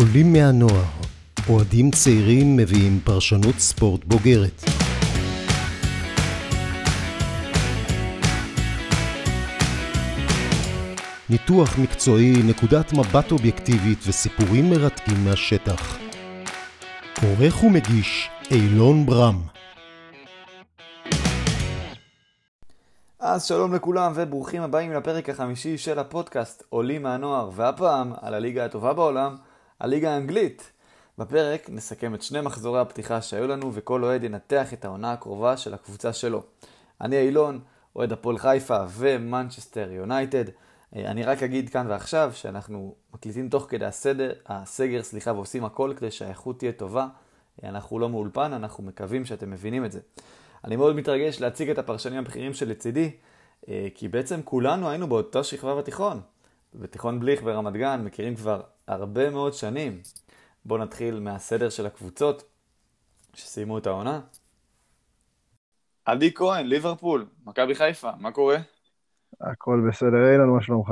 עולים מהנוער, אוהדים צעירים מביאים פרשנות ספורט בוגרת. ניתוח מקצועי, נקודת מבט אובייקטיבית וסיפורים מרתקים מהשטח. עורך ומגיש אילון ברם. אז שלום לכולם וברוכים הבאים לפרק החמישי של הפודקאסט עולים מהנוער, והפעם על הליגה הטובה בעולם, הליגה האנגלית. בפרק נסכם את שני מחזורי הפתיחה שהיו לנו וכל אוהד ינתח את העונה הקרובה של הקבוצה שלו. אני אילון, אוהד הפועל חיפה ומנצ'סטר יונייטד. אני רק אגיד כאן ועכשיו שאנחנו מקליטים תוך כדי הסדר, הסגר סליחה, ועושים הכל כדי שהאיכות תהיה טובה. אנחנו לא מאולפן, אנחנו מקווים שאתם מבינים את זה. אני מאוד מתרגש להציג את הפרשנים הבכירים שלצידי, כי בעצם כולנו היינו באותה שכבה בתיכון. בתיכון בליך ברמת גן, מכירים כבר הרבה מאוד שנים. בואו נתחיל מהסדר של הקבוצות שסיימו את העונה. עדי כהן, ליברפול, מכבי חיפה, מה קורה? הכל בסדר, אילן, מה שלומך?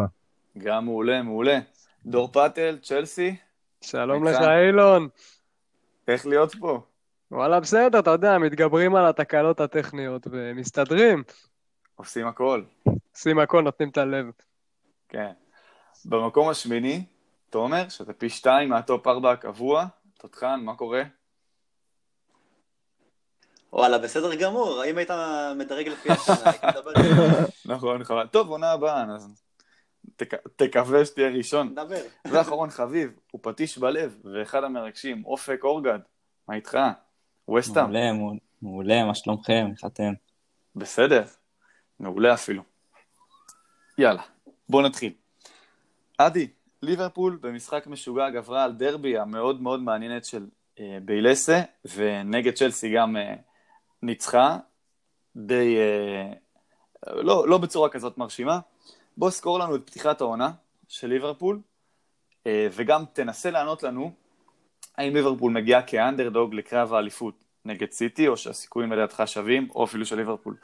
גם מעולה, מעולה. דור פטל, צ'לסי. שלום לך, אילון. איך להיות פה? וואלה, בסדר, אתה יודע, מתגברים על התקלות הטכניות ומסתדרים. עושים הכל. עושים הכל, נותנים את הלב. כן. במקום השמיני, תומר, שזה פי שתיים מהטופ ארבע הקבוע. תותחן, מה קורה? וואלה, בסדר גמור, אם היית מדרג לפי השנה, הייתי מדבר נכון, חבל. טוב, עונה הבאה, אז תק- תקווה שתהיה ראשון. נדבר. ואחרון חביב, הוא פטיש בלב, ואחד המרגשים, אופק אורגד, מה איתך? וסטאם. מעולה, מעולה, מעולה, מה שלומכם? איך אתם? בסדר, מעולה אפילו. יאללה, בוא נתחיל. עדי, ליברפול במשחק משוגע גברה על דרבי המאוד מאוד מעניינת של אה, ביילסה, ונגד צ'לסי גם אה, ניצחה, די, אה, לא, לא בצורה כזאת מרשימה. בוא סקור לנו את פתיחת העונה של ליברפול, אה, וגם תנסה לענות לנו האם ליברפול מגיעה כאנדרדוג לקרב האליפות נגד סיטי, או שהסיכויים לדעתך שווים, או אפילו של ליברפול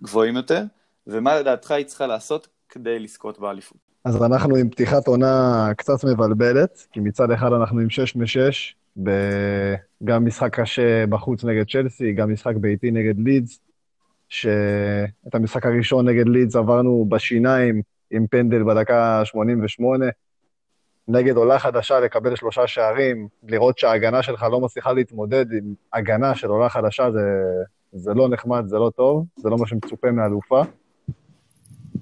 גבוהים יותר, ומה לדעתך היא צריכה לעשות כדי לזכות באליפות. אז אנחנו עם פתיחת עונה קצת מבלבלת, כי מצד אחד אנחנו עם 6 מ-6, גם משחק קשה בחוץ נגד צ'לסי, גם משחק ביתי נגד לידס, שאת המשחק הראשון נגד לידס עברנו בשיניים עם פנדל בדקה 88, נגד עולה חדשה לקבל שלושה שערים, לראות שההגנה שלך לא מצליחה להתמודד עם הגנה של עולה חדשה, זה, זה לא נחמד, זה לא טוב, זה לא מה שמצופה מאלופה.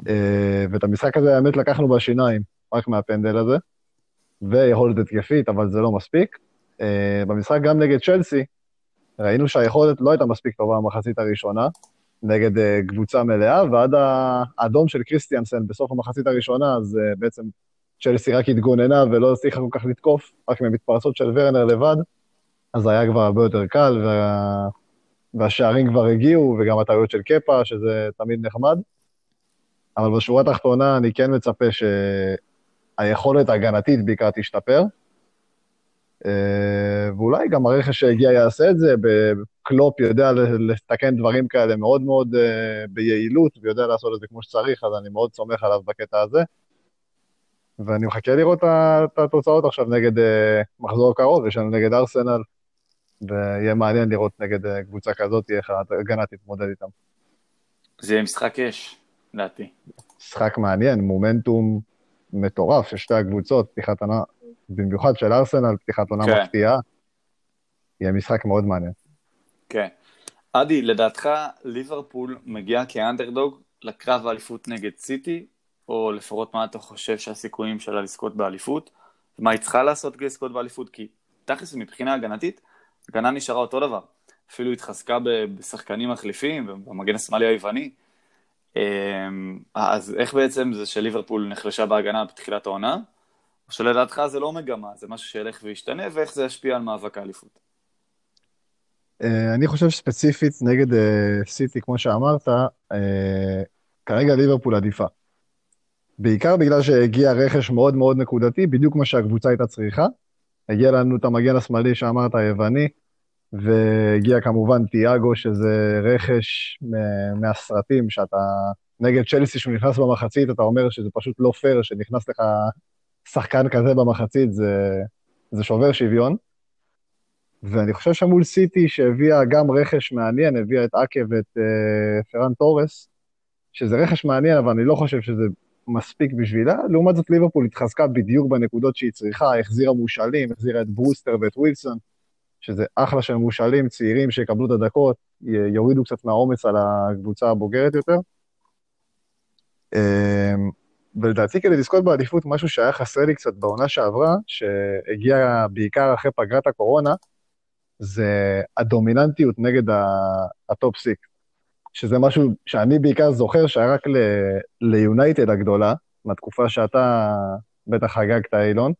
אה, ואת המשחק הזה, האמת, לקחנו בשיניים, רק מהפנדל הזה, ויכולת התקפית, אבל זה לא מספיק. אה, במשחק גם נגד צ'לסי, ראינו שהיכולת לא הייתה מספיק טובה במחצית הראשונה, נגד אה, קבוצה מלאה, ועד האדום של קריסטיאנסן בסוף המחצית הראשונה, אז בעצם צ'לסי רק התגוננה ולא הצליחה כל כך לתקוף, רק ממתפרצות של ורנר לבד, אז היה כבר הרבה יותר קל, וה... והשערים כבר הגיעו, וגם הטעויות של קפה, שזה תמיד נחמד. אבל בשורה התחתונה אני כן מצפה שהיכולת ההגנתית בעיקר תשתפר. אה, ואולי גם הרכש שהגיע יעשה את זה, קלופ יודע לתקן דברים כאלה מאוד מאוד אה, ביעילות, ויודע לעשות את זה כמו שצריך, אז אני מאוד סומך עליו בקטע הזה. ואני מחכה לראות את התוצאות עכשיו נגד אה, מחזור קרוב, יש לנו נגד ארסנל, ויהיה מעניין לראות נגד קבוצה כזאת, איך ההגנה תתמודד איתם. זה יהיה משחק אש. לדעתי. משחק מעניין, מומנטום מטורף של שתי הקבוצות, פתיחת עונה, במיוחד של ארסנל, פתיחת עונה כן. מפתיעה. יהיה משחק מאוד מעניין. כן. אדי, לדעתך ליברפול מגיעה כאנדרדוג לקרב האליפות נגד סיטי, או לפחות מה אתה חושב שהסיכויים שלה לזכות באליפות, ומה היא צריכה לעשות כדי לזכות באליפות? כי תכלס מבחינה הגנתית, הגנה נשארה אותו דבר. אפילו התחזקה בשחקנים מחליפים, במגן השמאלי היווני. אמ, אז איך בעצם זה שליברפול נחלשה בהגנה בתחילת העונה? או שלדעתך זה לא מגמה, זה משהו שילך וישתנה, ואיך זה ישפיע על מאבק האליפות? אה, אני חושב ספציפית נגד אה, סיטי, כמו שאמרת, אה, כרגע ליברפול עדיפה. בעיקר בגלל שהגיע רכש מאוד מאוד נקודתי, בדיוק מה שהקבוצה הייתה צריכה. הגיע לנו את המגן השמאלי שאמרת, היווני, והגיע כמובן תיאגו, שזה רכש מהסרטים, שאתה נגד צ'לסי, שהוא נכנס במחצית, אתה אומר שזה פשוט לא פייר שנכנס לך שחקן כזה במחצית, זה, זה שובר שוויון. ואני חושב שמול סיטי, שהביאה גם רכש מעניין, הביאה את אקה ואת אה, פרן תורס, שזה רכש מעניין, אבל אני לא חושב שזה מספיק בשבילה. לעומת זאת, ליברפול התחזקה בדיוק בנקודות שהיא צריכה, החזירה מושאלים, החזירה את ברוסטר ואת ווילסון, שזה אחלה של מושאלים צעירים שיקבלו את הדקות, יורידו קצת מהעומס על הקבוצה הבוגרת יותר. אמ, ולדעתי כדי לזכות באליפות, משהו שהיה חסר לי קצת בעונה שעברה, שהגיע בעיקר אחרי פגרת הקורונה, זה הדומיננטיות נגד ה top six. שזה משהו שאני בעיקר זוכר שהיה רק ליונייטד הגדולה, מהתקופה שאתה בטח חגגת, אילון,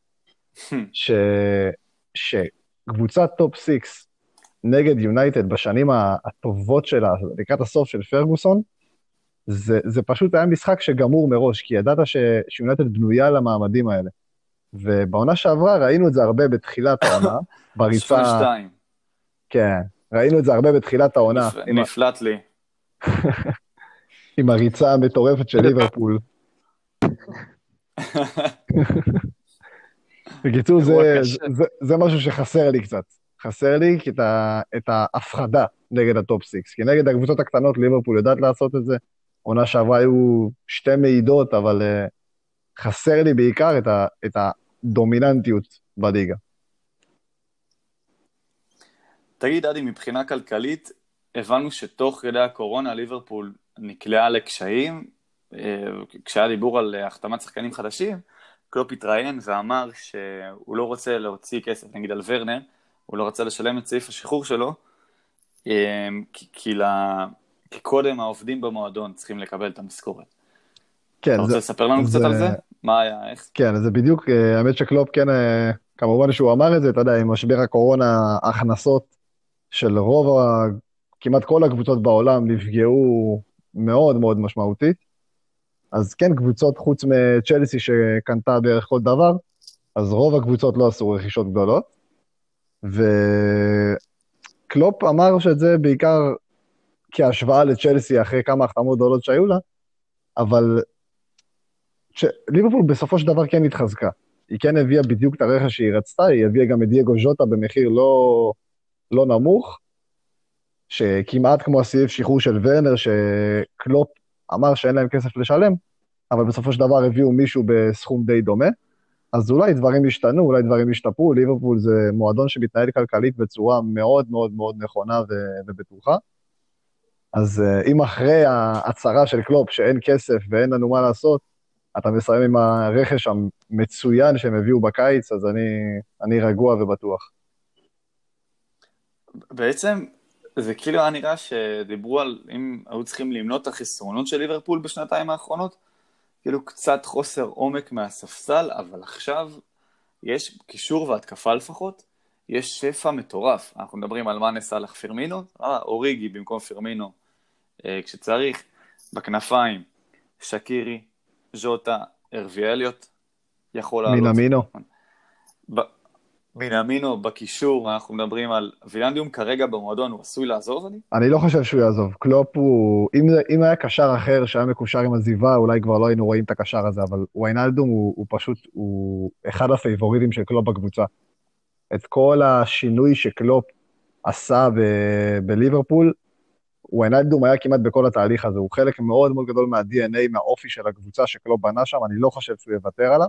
ש... שקבוצת top six נגד יונייטד בשנים הטובות שלה, לקראת הסוף של פרגוסון, זה, זה פשוט היה משחק שגמור מראש, כי ידעת ש... שיונייטד בנויה למעמדים האלה. ובעונה שעברה ראינו את זה הרבה בתחילת העונה, בריצה... 82. כן, ראינו את זה הרבה בתחילת העונה. נפלט לי. עם הריצה המטורפת של ליברפול. בקיצור, זה, קשה. זה, זה משהו שחסר לי קצת. חסר לי את, ה, את ההפחדה נגד ה top six. כי נגד הקבוצות הקטנות ליברפול יודעת לעשות את זה. עונה שעברה היו שתי מעידות, אבל uh, חסר לי בעיקר את, ה, את הדומיננטיות בליגה. תגיד, אדי, מבחינה כלכלית, הבנו שתוך כדי הקורונה ליברפול נקלעה לקשיים, אה, כשהיה דיבור על אה, החתמת שחקנים חדשים, קלופ התראיין ואמר שהוא לא רוצה להוציא כסף, נגיד על ורנר, הוא לא רצה לשלם את סעיף השחרור שלו, אה, כי, כי, לה, כי קודם העובדים במועדון צריכים לקבל את המשכורת. כן, אתה רוצה זה, לספר לנו זה- קצת על זה? מה היה, איך? כן, זה בדיוק, אה, האמת שקלופ כן, אה, כמובן שהוא אמר את זה, אתה יודע, עם משבר הקורונה, ההכנסות של רוב, ה- כמעט כל הקבוצות בעולם נפגעו מאוד מאוד משמעותית. אז כן, קבוצות חוץ מצ'לסי שקנתה בערך כל דבר, אז רוב הקבוצות לא עשו רכישות גדולות. וקלופ אמר שזה בעיקר כהשוואה לצ'לסי אחרי כמה החתמות גדולות שהיו לה, אבל ש- ליברפול בסופו של דבר כן התחזקה. היא כן הביאה בדיוק את הרכש שהיא רצתה, היא הביאה גם את דייגו ז'וטה במחיר לא, לא נמוך, שכמעט כמו הסעיף שחרור של ורנר, שקלופ אמר שאין להם כסף לשלם, אבל בסופו של דבר הביאו מישהו בסכום די דומה. אז אולי דברים השתנו, אולי דברים השתפרו, ליברפול זה מועדון שמתנהל כלכלית בצורה מאוד מאוד מאוד נכונה ו- ובטוחה. אז אה, אם אחרי ההצהרה של קלופ שאין כסף ואין לנו מה לעשות, אתה מסיים עם הרכש המצוין שהם הביאו בקיץ, אז אני, אני רגוע ובטוח. בעצם זה כאילו היה נראה שדיברו על אם היו צריכים למנות את החסרונות של ליברפול בשנתיים האחרונות, כאילו קצת חוסר עומק מהספסל, אבל עכשיו יש קישור והתקפה לפחות, יש שפע מטורף. אנחנו מדברים על מאנה סאלח פירמינו, אה, אוריגי במקום פירמינו אה, כשצריך, בכנפיים, שקירי, ז'וטה, הארווי אליוט, יכול לעלות. מינמינו. ב- מינמינו בקישור, אנחנו מדברים על ויינלדום כרגע במועדון, הוא עשוי לעזוב, אני? אני לא חושב שהוא יעזוב. קלופ הוא... אם, זה, אם היה קשר אחר שהיה מקושר עם עזיבה, אולי כבר לא היינו רואים את הקשר הזה, אבל וויינלדום הוא, הוא פשוט, הוא אחד הפייבוריטים של קלופ בקבוצה. את כל השינוי שקלופ עשה ב- בליברפול, וויינלדום היה כמעט בכל התהליך הזה. הוא חלק מאוד מאוד גדול מה-DNA, מהאופי של הקבוצה שקלופ בנה שם, אני לא חושב שהוא יוותר עליו.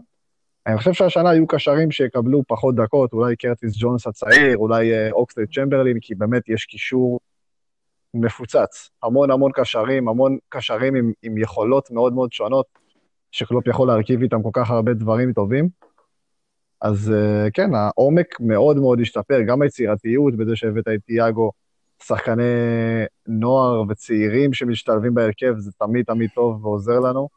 אני חושב שהשנה יהיו קשרים שיקבלו פחות דקות, אולי קרטיס ג'ונס הצעיר, אולי אה, אוקסלייד צ'מברליין, כי באמת יש קישור מפוצץ. המון המון קשרים, המון קשרים עם, עם יכולות מאוד מאוד שונות, שקלופ יכול להרכיב איתם כל כך הרבה דברים טובים. אז אה, כן, העומק מאוד מאוד השתפר, גם היצירתיות בזה שהבאת את תיאגו, שחקני נוער וצעירים שמשתלבים בהרכב, זה תמיד תמיד טוב ועוזר לנו.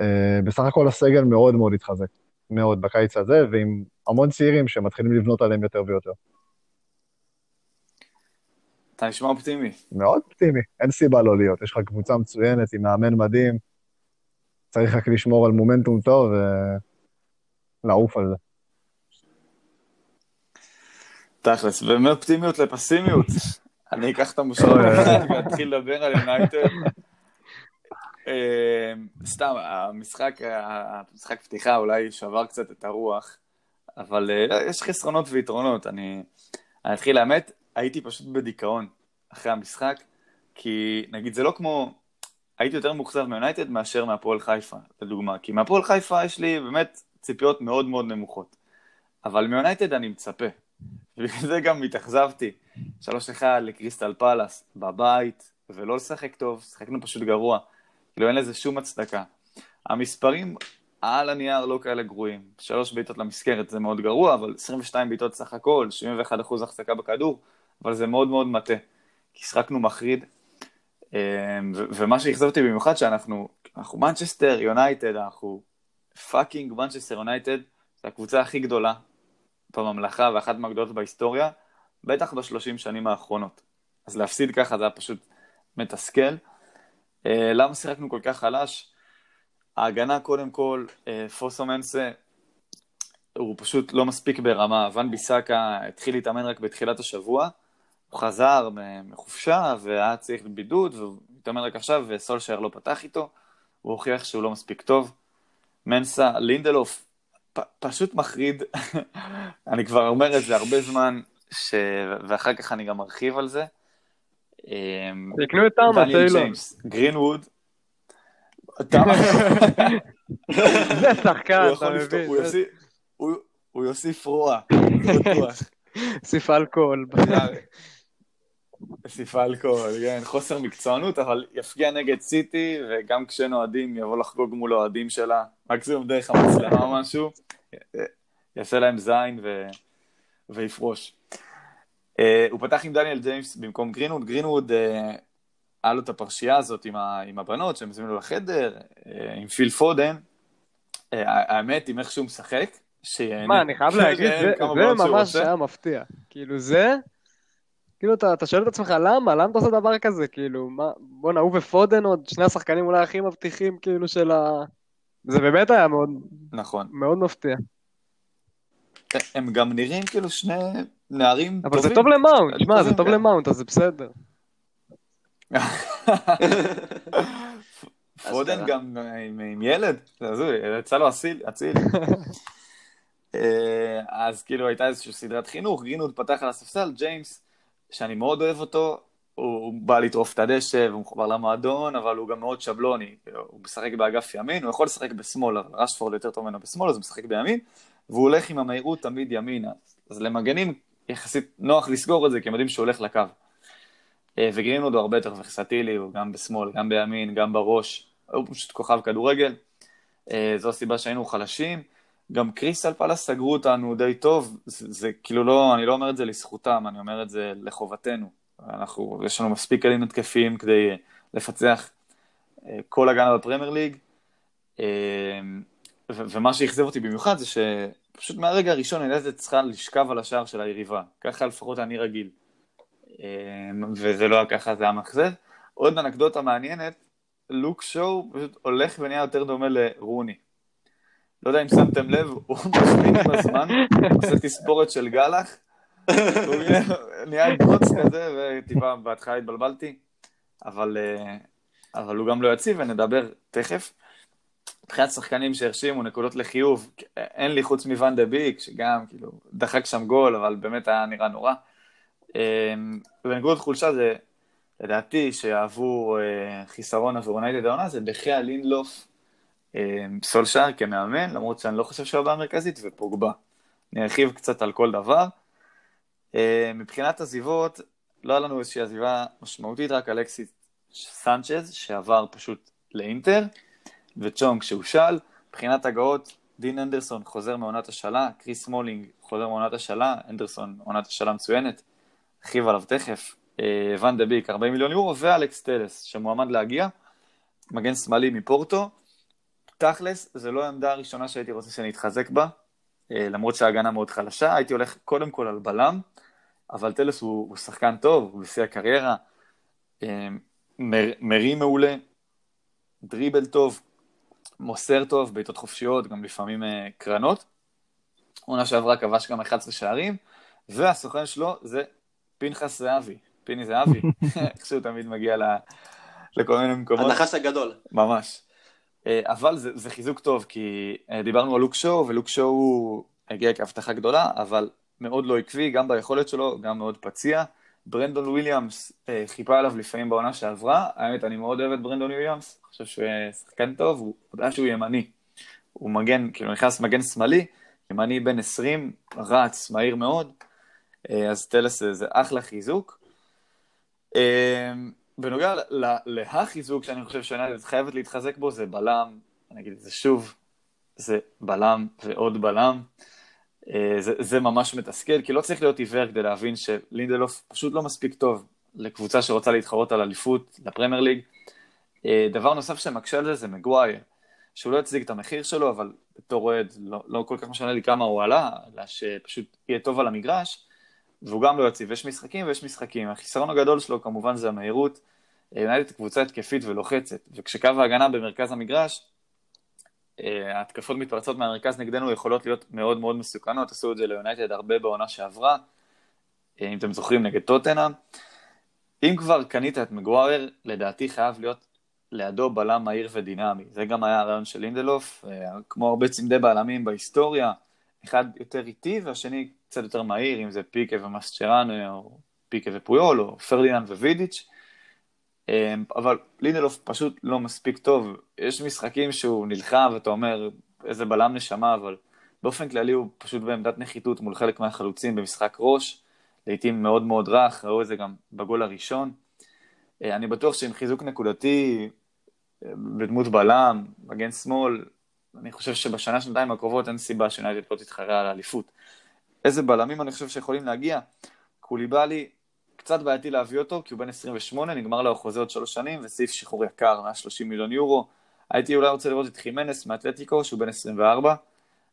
אה, בסך הכל הסגל מאוד מאוד התחזק, מאוד בקיץ הזה, ועם המון צעירים שמתחילים לבנות עליהם יותר ויותר. אתה נשמע אופטימי. מאוד אופטימי, אין סיבה לא להיות. יש לך קבוצה מצוינת עם מאמן מדהים, צריך רק לשמור על מומנטום טוב ולעוף על זה. תכלס, ומאופטימיות לפסימיות. אני אקח את המושכות ואתחיל לדבר על יונייטד. אה, סתם, המשחק, המשחק פתיחה אולי שבר קצת את הרוח. אבל אה, יש חסרונות ויתרונות. אני, אני אתחיל, האמת, הייתי פשוט בדיכאון אחרי המשחק, כי נגיד זה לא כמו, הייתי יותר מאוכזב מיונייטד מאשר מהפועל חיפה, לדוגמה, כי מהפועל חיפה יש לי באמת ציפיות מאוד מאוד נמוכות, אבל מיונייטד אני מצפה, ובגלל זה גם התאכזבתי, 3-1 לקריסטל פלאס, בבית, ולא לשחק טוב, שחקנו פשוט גרוע, כאילו אין לזה שום הצדקה. המספרים על הנייר לא כאלה גרועים, שלוש בעיטות למסגרת זה מאוד גרוע, אבל 22 בעיטות סך הכל, 71% החזקה בכדור, אבל זה מאוד מאוד מטעה, כי שיחקנו מחריד, אמ, ומה שאכזב אותי במיוחד שאנחנו, אנחנו מנצ'סטר יונייטד, אנחנו fucking מנצ'סטר יונייטד, זו הקבוצה הכי גדולה בממלכה ואחת מהגדולות בהיסטוריה, בטח בשלושים שנים האחרונות. אז להפסיד ככה זה היה פשוט מתסכל. אה, למה שיחקנו כל כך חלש? ההגנה קודם כל, אה, פוסו מנסה, הוא פשוט לא מספיק ברמה. ון ביסאקה התחיל להתאמן רק בתחילת השבוע, הוא חזר מחופשה והיה צריך בידוד, והוא התאמן רק עכשיו וסולשייר לא פתח איתו, הוא הוכיח שהוא לא מספיק טוב. מנסה, לינדלוף, פ- פשוט מחריד, אני כבר אומר את זה הרבה זמן, ש... ואחר כך אני גם ארחיב על זה. אמ, תקנו את תמה, טיילור. גרינווד, זה שחקן, אתה מבין? הוא יוסיף- יוסיף רוע, זה בטוח. סיף אלכוהול. יוסיף אלכוהול, כן, חוסר מקצוענות, אבל יפגיע נגד סיטי, וגם כשאין אוהדים, יבוא לחגוג מול אוהדים שלה, מקסימום דרך המצלמה או משהו, יעשה להם זין. ויפרוש. Uh, הוא פתח עם דניאל ג'יימס במקום גרינווד, גרינווד, uh, היה לו את הפרשייה הזאת עם, ה... עם הבנות שהם הזמינו לחדר, uh, עם פיל פודן, uh, האמת, עם איך שהוא משחק, שיהנה. מה, אני חייב להגיד, שיהנה זה- זה ממש. היה מפתיע. כאילו זה, כאילו אתה אתה שואל את עצמך למה, למה אתה עושה דבר כזה, כאילו, מה, בואנה, הוא ופודן עוד שני השחקנים אולי הכי מבטיחים, כאילו, של ה... זה באמת היה מאוד נכון. מאוד מפתיע. הם גם נראים כאילו שני נערים אבל טובים. זה טוב למאונט, שמע, זה טוב. למאונט, אז זה בסדר. פודן. גם אה, עם, עם ילד, זה הזוי, יצא לו אציל, אציל. אה, אז כאילו הייתה איזושהי סדרת חינוך, גרינווד פתח על הספסל, ג'יימס, שאני מאוד אוהב אותו, הוא, בא לטרוף את הדשא והוא מחובר למועדון, אבל הוא גם מאוד שבלוני, הוא משחק באגף ימין, הוא יכול לשחק בשמאל, אבל רשפורד יותר טוב ממנו בשמאל, אז הוא משחק בימין, והוא הולך עם המהירות תמיד ימינה. אז למגנים יחסית נוח לסגור את זה, כי הם יודעים שהוא הולך לקו. אה, וגרינווד הוא הרבה יותר ורסטילי, הוא גם בשמאל, גם בימין, גם בראש, הוא פשוט כוכב כדורגל. אה, זו הסיבה שהיינו חלשים. גם קריסטל פלאס סגרו אותנו די טוב, זה, זה כאילו לא, אני לא אומר את זה לזכותם, אני אומר את זה לחובתנו. אנחנו, יש לנו מספיק כלים התקפיים כדי לפצח אה, כל הגנה בפרמייר ליג. אה, ומה שאכזב אותי במיוחד זה שפשוט מהרגע הראשון יונתן צריכה לשכב על השער של היריבה. ככה לפחות אני רגיל. אה, וזה לא היה ככה, זה היה מאכזב. עוד אנקדוטה מעניינת, לוק שואו פשוט הולך ונהיה יותר דומה לרוני. לא יודע אם שמתם לב, הוא משמיט עם הזמן, עושה תספורת של גלח, נהיה- גרוץ כזה, וטיפה בהתחלה התבלבלתי, אבל, אה, אבל הוא גם לא יציב, ונדבר תכף. מבחינת שחקנים שהרשימו נקודות לחיוב, אין לי חוץ מוואן דה ביק, שגם כאילו דחק שם גול, אבל באמת היה נראה נורא. אה, ונקודות חולשה זה, לדעתי, שיהוו אה, חיסרון עבור יונייטד העונה, זה דה חאה, לינדלוף, אה, סולשאר כמאמן, למרות שאני לא חושב שהוא הבעיה המרכזית, ופוגבה. אני ארחיב קצת על כל דבר. אה, מבחינת עזיבות, לא היה לנו איזושהי עזיבה משמעותית, רק אלכסיס סנצ'ז, שעבר פשוט לאינטר, וצ'ונג שהושאל. מבחינת הגעות, דין הנדרסון חוזר מעונת השאלה, כריס סמולינג חוזר מעונת השאלה, הנדרסון עונת השאלה מצוינת, ארחיב עליו תכף. אה, ואן דה ביק 40 מיליון יורו, ואלכס טלס שמועמד להגיע, מגן שמאלי מפורטו. תכלס, זו לא העמדה הראשונה שהייתי רוצה שאני אתחזק בה, אה, למרות שההגנה מאוד חלשה, הייתי הולך קודם כל על בלם, אבל טלס הוא, הוא שחקן טוב, הוא בשיא הקריירה, אה, מר, מרים מעולה, דריבל טוב, מוסר טוב, בעיטות חופשיות, גם לפעמים אה, קרנות. עונה שעברה כבש גם 11 שערים, והסוכן שלו זה פנחס זהבי, פיני זהבי, איך שהוא תמיד מגיע ל... לכל מיני מקומות. הנחש הגדול. ממש. אה, אבל זה, זה חיזוק טוב, כי דיברנו על לוק שואו, ולוק שואו הוא הגיע כהבטחה גדולה, אבל מאוד לא עקבי, גם ביכולת שלו, גם מאוד פציע. ברנדון וויליאמס אה, חיפה עליו לפעמים בעונה שעברה, האמת, אני מאוד אוהב את ברנדון וויליאמס, חושב שהוא שחקן טוב, הוא יודע שהוא ימני. הוא מגן, כאילו נכנס מגן שמאלי, ימני בן 20, רץ, מהיר מאוד, אה, אז טלס זה, זה אחלה חיזוק. אה, בנוגע להחיזוק שאני חושב שיונתן חייבת להתחזק בו, זה בלם, אני אגיד את זה שוב, זה בלם ועוד בלם. אה, זה, זה ממש מתסכל, כי לא צריך להיות עיוור כדי להבין שלינדלוף פשוט לא מספיק טוב לקבוצה שרוצה להתחרות על אליפות, לפרמייר ליג. אה, דבר נוסף שמקשה על זה זה מגווייר, שהוא לא יצדיק את המחיר שלו, אבל בתור אוהד לא, לא כל כך משנה לי כמה הוא עלה, אלא שפשוט יהיה טוב על המגרש, והוא גם לא יציב. יש משחקים ויש משחקים. החיסרון הגדול שלו כמובן זה המהירות. יונייטד אה, קבוצה התקפית ולוחצת, וכשקו ההגנה במרכז המגרש, ההתקפות מתפרצות מהמרכז נגדנו יכולות להיות מאוד מאוד מסוכנות, עשו את זה ליונייטד הרבה בעונה שעברה, אה, אם אתם זוכרים, נגד טוטנאם. אם כבר קנית את מגווייר, לדעתי חייב להיות לידו בלם מהיר ודינמי. זה גם היה הרעיון של לינדלוף, אה, כמו הרבה צמדי בלמים בהיסטוריה, אחד יותר איטי והשני קצת יותר מהיר, אם זה פיקה ומסצ'רן, או פיקה ופויול, או פרדינן ווידיץ'. אמ, אבל לינדלוף פשוט לא מספיק טוב. יש משחקים שהוא נלחם ואתה אומר, איזה בלם נשמה, אבל באופן כללי הוא פשוט בעמדת נחיתות מול חלק מהחלוצים במשחק ראש, לעיתים מאוד מאוד רך, ראו את זה גם בגול הראשון. אה, אני בטוח שעם חיזוק נקודתי, אה, בדמות בלם, מגן שמאל, אני חושב שבשנה, שנתיים הקרובות אין סיבה שיונייטד לא תתחרה על האליפות. איזה בלמים אני חושב שיכולים להגיע? קוליבאלי, קצת בעייתי להביא אותו, כי הוא בן 28, נגמר לו החוזה עוד שלוש שנים, וסעיף שחרור יקר, 130 מיליון יורו. הייתי אולי רוצה לראות את חימנז מאתלטיקו, שהוא בן 24,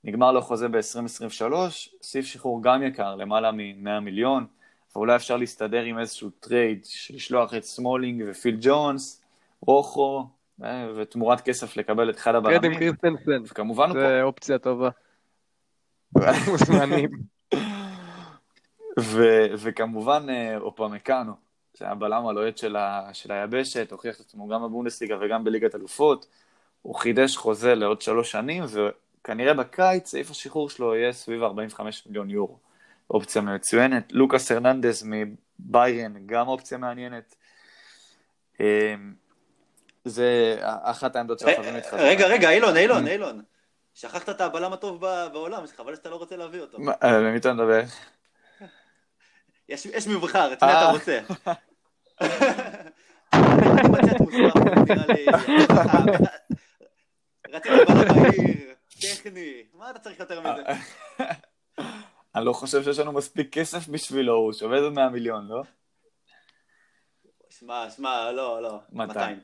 נגמר לו חוזה ב-2023, סעיף שחרור גם יקר, למעלה מ-100 מיליון, ואולי אפשר להסתדר עם איזשהו trade, של לשלוח את סמולינג ופיל ג'ונס, רוחו, אה, ותמורת כסף לקבל את אחד הבלמים. קרדם קריסטנסן, וכמובן זה אופציה טובה. מוזמנים. ו- וכמובן אה, אופמקאנו, שהיה בלם הלוהט של, ה- של היבשת, הוכיח את עצמו גם בבונדסליגה וגם בליגת אלופות. הוא חידש חוזה לעוד שלוש שנים, וכנראה בקיץ סעיף השחרור שלו יהיה סביב 45 מיליון יורו. אופציה מצוינת. לוקאס הרננדס מביירן, גם אופציה מעניינת. אה, זה אחת העמדות שאנחנו להתחזק. רגע, רגע, אילון, אילון, אילון. שכחת את הבלם הטוב בעולם, חבל שאתה לא רוצה להביא אותו. למי אתה מדבר? יש, יש מבחר, את מי אתה רוצה? נראה לי... רציתי בלם מהיר, טכני, מה אתה צריך יותר מזה? אני לא חושב שיש לנו מספיק כסף בשבילו, הוא שווה איזה 100 מיליון, לא? שמע, שמע, לא, לא, 200.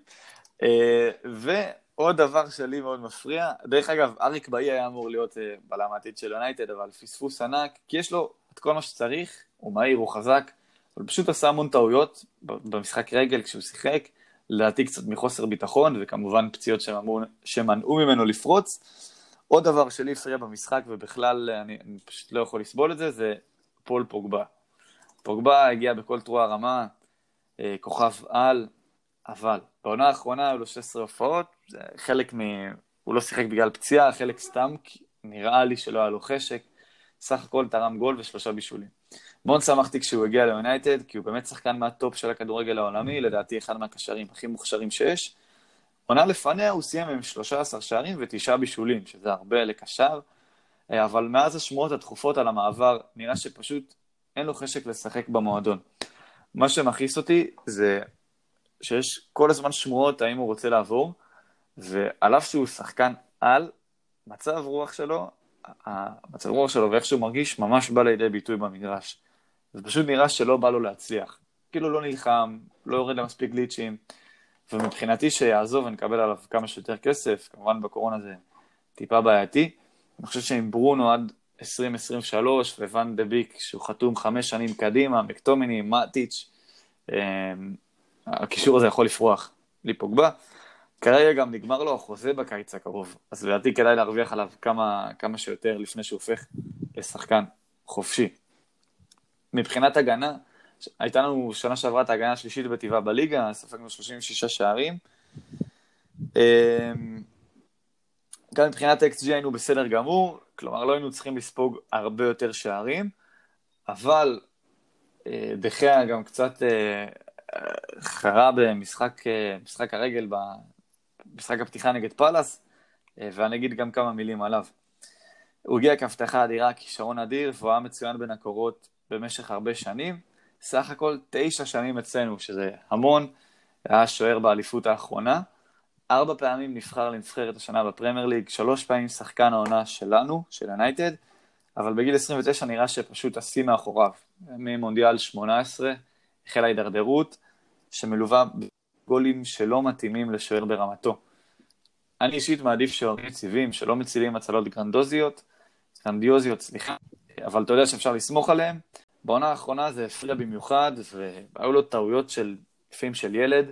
ועוד דבר שלי מאוד מפריע, דרך אגב, אריק באי היה אמור להיות בלם העתיד של יונייטד, אבל פספוס ענק, כי יש לו את כל מה שצריך, הוא מהיר, הוא חזק, אבל פשוט עשה המון טעויות במשחק רגל כשהוא שיחק, לדעתי קצת מחוסר ביטחון, וכמובן פציעות שמנעו, שמנעו ממנו לפרוץ. עוד דבר שלי הפריע במשחק, ובכלל אני, אני פשוט לא יכול לסבול את זה, זה פול פוגבה. פוגבה הגיע בכל תרועה רמה, אה, כוכב על, אבל בעונה האחרונה היו לו 16 הופעות, חלק מ... הוא לא שיחק בגלל פציעה, חלק סתם, נראה לי שלא היה לו חשק. סך הכל תרם גול ושלושה בישולים. מאוד שמחתי כשהוא הגיע ליונייטד, כי הוא באמת שחקן מהטופ של הכדורגל העולמי, לדעתי אחד מהקשרים הכי מוכשרים שיש. עונה לפניה הוא סיים עם 13 שערים ותשעה בישולים, שזה הרבה לקשר, אבל מאז השמועות התכופות על המעבר, נראה שפשוט אין לו חשק לשחק במועדון. מה שמכעיס אותי זה שיש כל הזמן שמועות האם הוא רוצה לעבור, ועל אף שהוא שחקן על, מצב רוח שלו המצב רוח שלו ואיך שהוא מרגיש ממש בא לידי ביטוי במגרש. זה פשוט נראה שלא בא לו להצליח. כאילו לא נלחם, לא יורד למספיק גליצ'ים, ומבחינתי שיעזוב ונקבל עליו כמה שיותר כסף, כמובן בקורונה זה טיפה בעייתי. אני חושב שעם ברונו עד 2023 וואן דה ביק, שהוא חתום חמש שנים קדימה, מקטומיני, מאטיץ', אמ, הקישור הזה יכול לפרוח, בלי פוגבה. כרגע גם נגמר לו החוזה בקיץ הקרוב, אז לדעתי כדאי להרוויח עליו כמה, כמה שיותר לפני שהוא הופך לשחקן חופשי. מבחינת הגנה, הייתה לנו שנה שעברה את ההגנה השלישית בטבעה בליגה, ספגנו 36 שערים. אמ, גם מבחינת XG היינו בסדר גמור, כלומר לא היינו צריכים לספוג הרבה יותר שערים, אבל אה, דחיה גם קצת אה, חרה במשחק אה, משחק הרגל, במשחק הפתיחה נגד פאלאס, ואני אגיד גם כמה מילים עליו. הוא הגיע כהבטחה אדירה, כישרון אדיר, והוא היה מצוין בין הקורות במשך הרבה שנים. סך הכל תשע שנים אצלנו, שזה המון, היה שוער באליפות האחרונה. ארבע פעמים נבחר לנבחרת השנה בפרמייר ליג, שלוש פעמים שחקן העונה שלנו, של יונייטד, אבל בגיל 29 נראה שפשוט השיא מאחוריו. ממונדיאל 18 החלה הידרדרות, שמלווה בגולים שלא מתאימים לשוער ברמתו. אני אישית מעדיף שוערים יציבים, שלא מצילים הצלות גרנדוזיות, גרנדיוזיות, סליחה, אבל אתה יודע שאפשר לסמוך עליהם. בעונה האחרונה זה הפריע במיוחד, והיו לו טעויות של, לפעמים של ילד,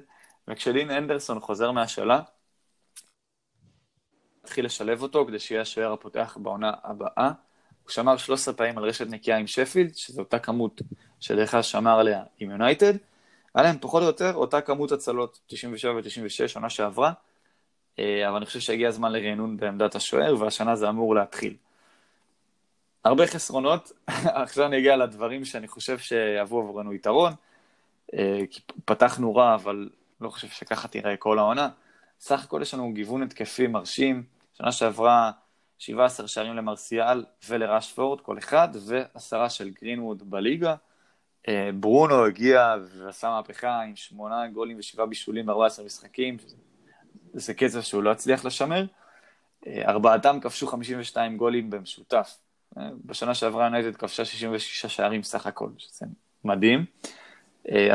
וכשלין אנדרסון חוזר מהשאלה, התחיל לשלב אותו כדי שיהיה השוער הפותח בעונה הבאה. הוא שמר 13 פעמים על רשת נקייה עם שפילד, שזו אותה כמות שדרך אגב שמר עליה עם יונייטד. היה להם פחות או יותר אותה כמות הצלות, 97 ו-96, עונה שעברה, אה, אבל אני חושב שהגיע הזמן לרענון בעמדת השוער, והשנה זה אמור להתחיל. הרבה חסרונות, עכשיו אני אגיע לדברים שאני חושב שיבואו עבורנו יתרון, אה, כי פתחנו רע, אבל לא חושב שככה תראה כל העונה. סך הכל יש לנו גיוון התקפי מרשים, שנה שעברה 17 שערים למרסיאל ולרשפורד, כל אחד, ועשרה של גרינווד בליגה. אה, ברונו הגיע ועשה מהפכה עם שמונה גולים ושבעה בישולים ב-14 משחקים, זה קצב שהוא לא הצליח לשמר. אה, ארבעתם כבשו 52 גולים במשותף. אה, בשנה שעברה יונייטד כבשה 66 שערים סך הכל, שזה מדהים.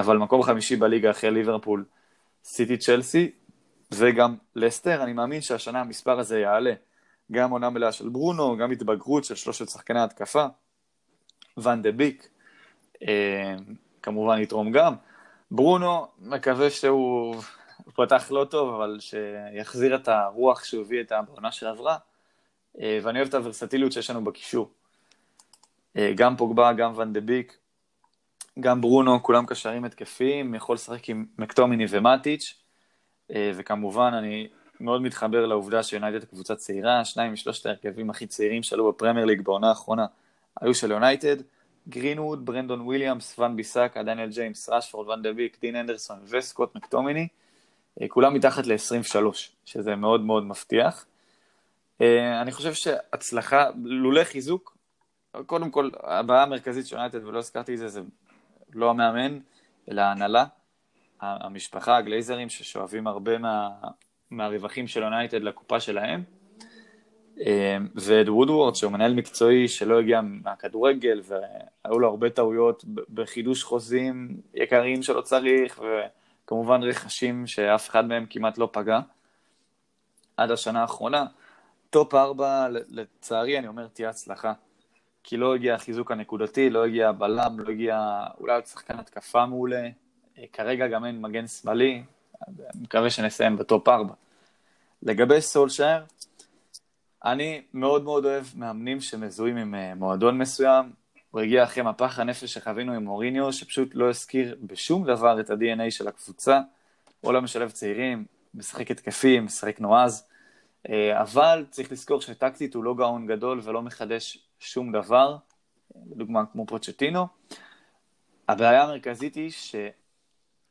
אבל מקום חמישי בליגה אחרי ליברפול, סיטי צ'לסי וגם לסטר, אני מאמין שהשנה המספר הזה יעלה. גם עונה מלאה של ברונו, גם התבגרות של שלושת שחקני ההתקפה. ואן דה ביק, אה, כמובן יתרום גם. ברונו, מקווה שהוא פתח לא טוב, אבל שיחזיר את הרוח שהוא הביא את בעונה שעברה. אה, ואני אוהב את הוורסטיליות שיש לנו בקישור. אה, גם פוגבה, גם ואן דה ביק, גם ברונו, כולם קשרים התקפיים, יכול לשחק עם מקטומיני ומאטיץ', וכמובן אני מאוד מתחבר לעובדה שיונייטד קבוצה צעירה, שניים משלושת ההרכבים הכי צעירים שעלו בפרמייר ליג בעונה האחרונה היו של יונייטד, גרינווד, ברנדון וויליאמס, ואן ביסאקה, דניאל ג'יימס, ראשפורד, ואן דה ביק, דין הנדרסון וסקוט מקטומיני, אה, כולם מתחת ל-23, שזה מאוד מאוד מבטיח. אה, אני חושב שהצלחה, לולא חיזוק, קודם כל, הבעיה המרכזית של יונייטד, ולא הזכרתי את זה, זה לא המאמן, אלא ההנהלה, המשפחה, הגלייזרים, ששואבים הרבה מה, מהרווחים של יונייטד לקופה שלהם. אמ, ואד וודוורד, שהוא מנהל מקצועי שלא הגיע מהכדורגל, והיו לו הרבה טעויות בחידוש חוזים יקרים שלא צריך, וכמובן רכשים שאף אחד מהם כמעט לא פגע. עד השנה האחרונה. טופ 4, לצערי, אני אומר, תהיה הצלחה. כי לא הגיע החיזוק הנקודתי, לא הגיע הבלם, לא הגיע אולי עוד שחקן התקפה מעולה. כרגע גם אין מגן שמאלי, אני מקווה שנסיים בטופ 4. לגבי סולשייר, אני מאוד מאוד אוהב מאמנים שמזוהים עם אה, מועדון מסוים. הוא הגיע אחרי מפח הנפש שחווינו עם מוריניו, שפשוט לא הזכיר בשום דבר את ה-DNA של הקבוצה. הוא לא משלב צעירים, משחק התקפי, משחק נועז. אה, אבל צריך לזכור שטקטית הוא לא גאון גדול ולא מחדש שום דבר, לדוגמה כמו פוצ'טינו. הבעיה המרכזית היא ש...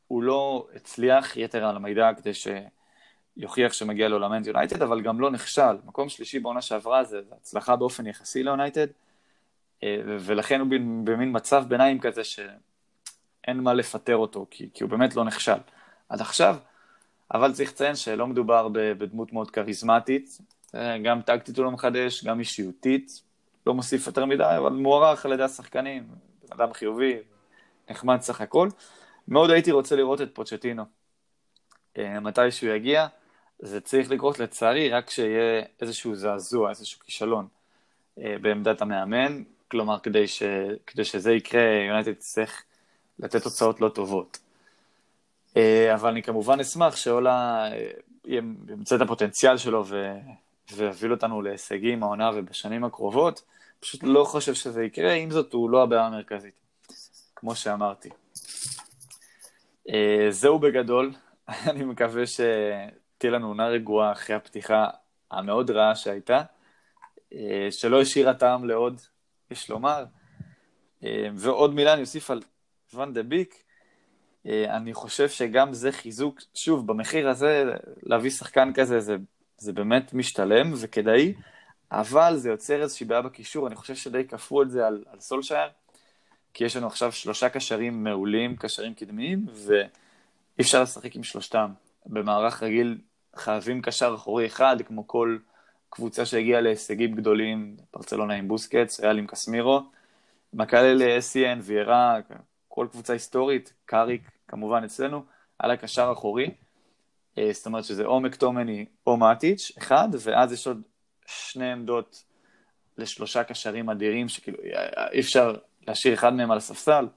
הוא לא הצליח יתר על המידע כדי שיוכיח שמגיע לו למנט יונייטד, אבל גם לא נכשל. מקום שלישי בעונה שעברה זה הצלחה באופן יחסי ליונייטד, אה, ולכן הוא במין מצב ביניים כזה שאין מה לפטר אותו, כי, כי הוא באמת לא נכשל עד עכשיו. אבל צריך לציין שלא מדובר בדמות מאוד כריזמטית, אה, גם טקטית הוא לא מחדש, גם אישיותית, לא מוסיף יותר מדי, אבל מוערך על ידי השחקנים, אדם חיובי, נחמד סך הכל. מאוד הייתי רוצה לראות את פוצ'טינו. אה, מתי שהוא יגיע, זה צריך לקרות לצערי רק כשיהיה איזשהו זעזוע, איזשהו כישלון אה, בעמדת המאמן, כלומר כדי, ש... כדי שזה יקרה, יונייטד תצטרך לתת תוצאות לא טובות. אה, אבל אני כמובן אשמח שאולה ימצא את הפוטנציאל שלו ו... ויוביל אותנו להישגים העונה ובשנים הקרובות. פשוט לא חושב שזה יקרה, עם זאת הוא לא הבעיה המרכזית, כמו שאמרתי. אה, זהו בגדול, אני מקווה שתהיה לנו עונה רגועה אחרי הפתיחה המאוד רעה שהייתה. אה, שלא השאירה טעם לעוד, יש לומר. אה, ועוד מילה אני אוסיף על ואן דה ביק, אה, אני חושב שגם זה חיזוק, שוב, במחיר הזה, להביא שחקן כזה זה, זה באמת משתלם וכדאי, אבל זה יוצר איזושהי בעיה בקישור, אני חושב שדי כפו את זה על, על סולשייר, כי יש לנו עכשיו שלושה קשרים מעולים, קשרים קדמיים, ואי אפשר לשחק עם שלושתם. במערך רגיל חייבים קשר אחורי אחד, כמו כל קבוצה שהגיעה להישגים גדולים, ברצלונה עם בוסקץ, ריאל עם קסמירו, מקלל אסיאן, ויירה, כל קבוצה היסטורית, קאריק כמובן אצלנו, על הקשר האחורי. אה, זאת אומרת שזה או מקטומני או מאטיץ', אחד, ואז יש עוד שני עמדות לשלושה קשרים אדירים, שכאילו אי אפשר להשאיר אחד מהם על הספסל.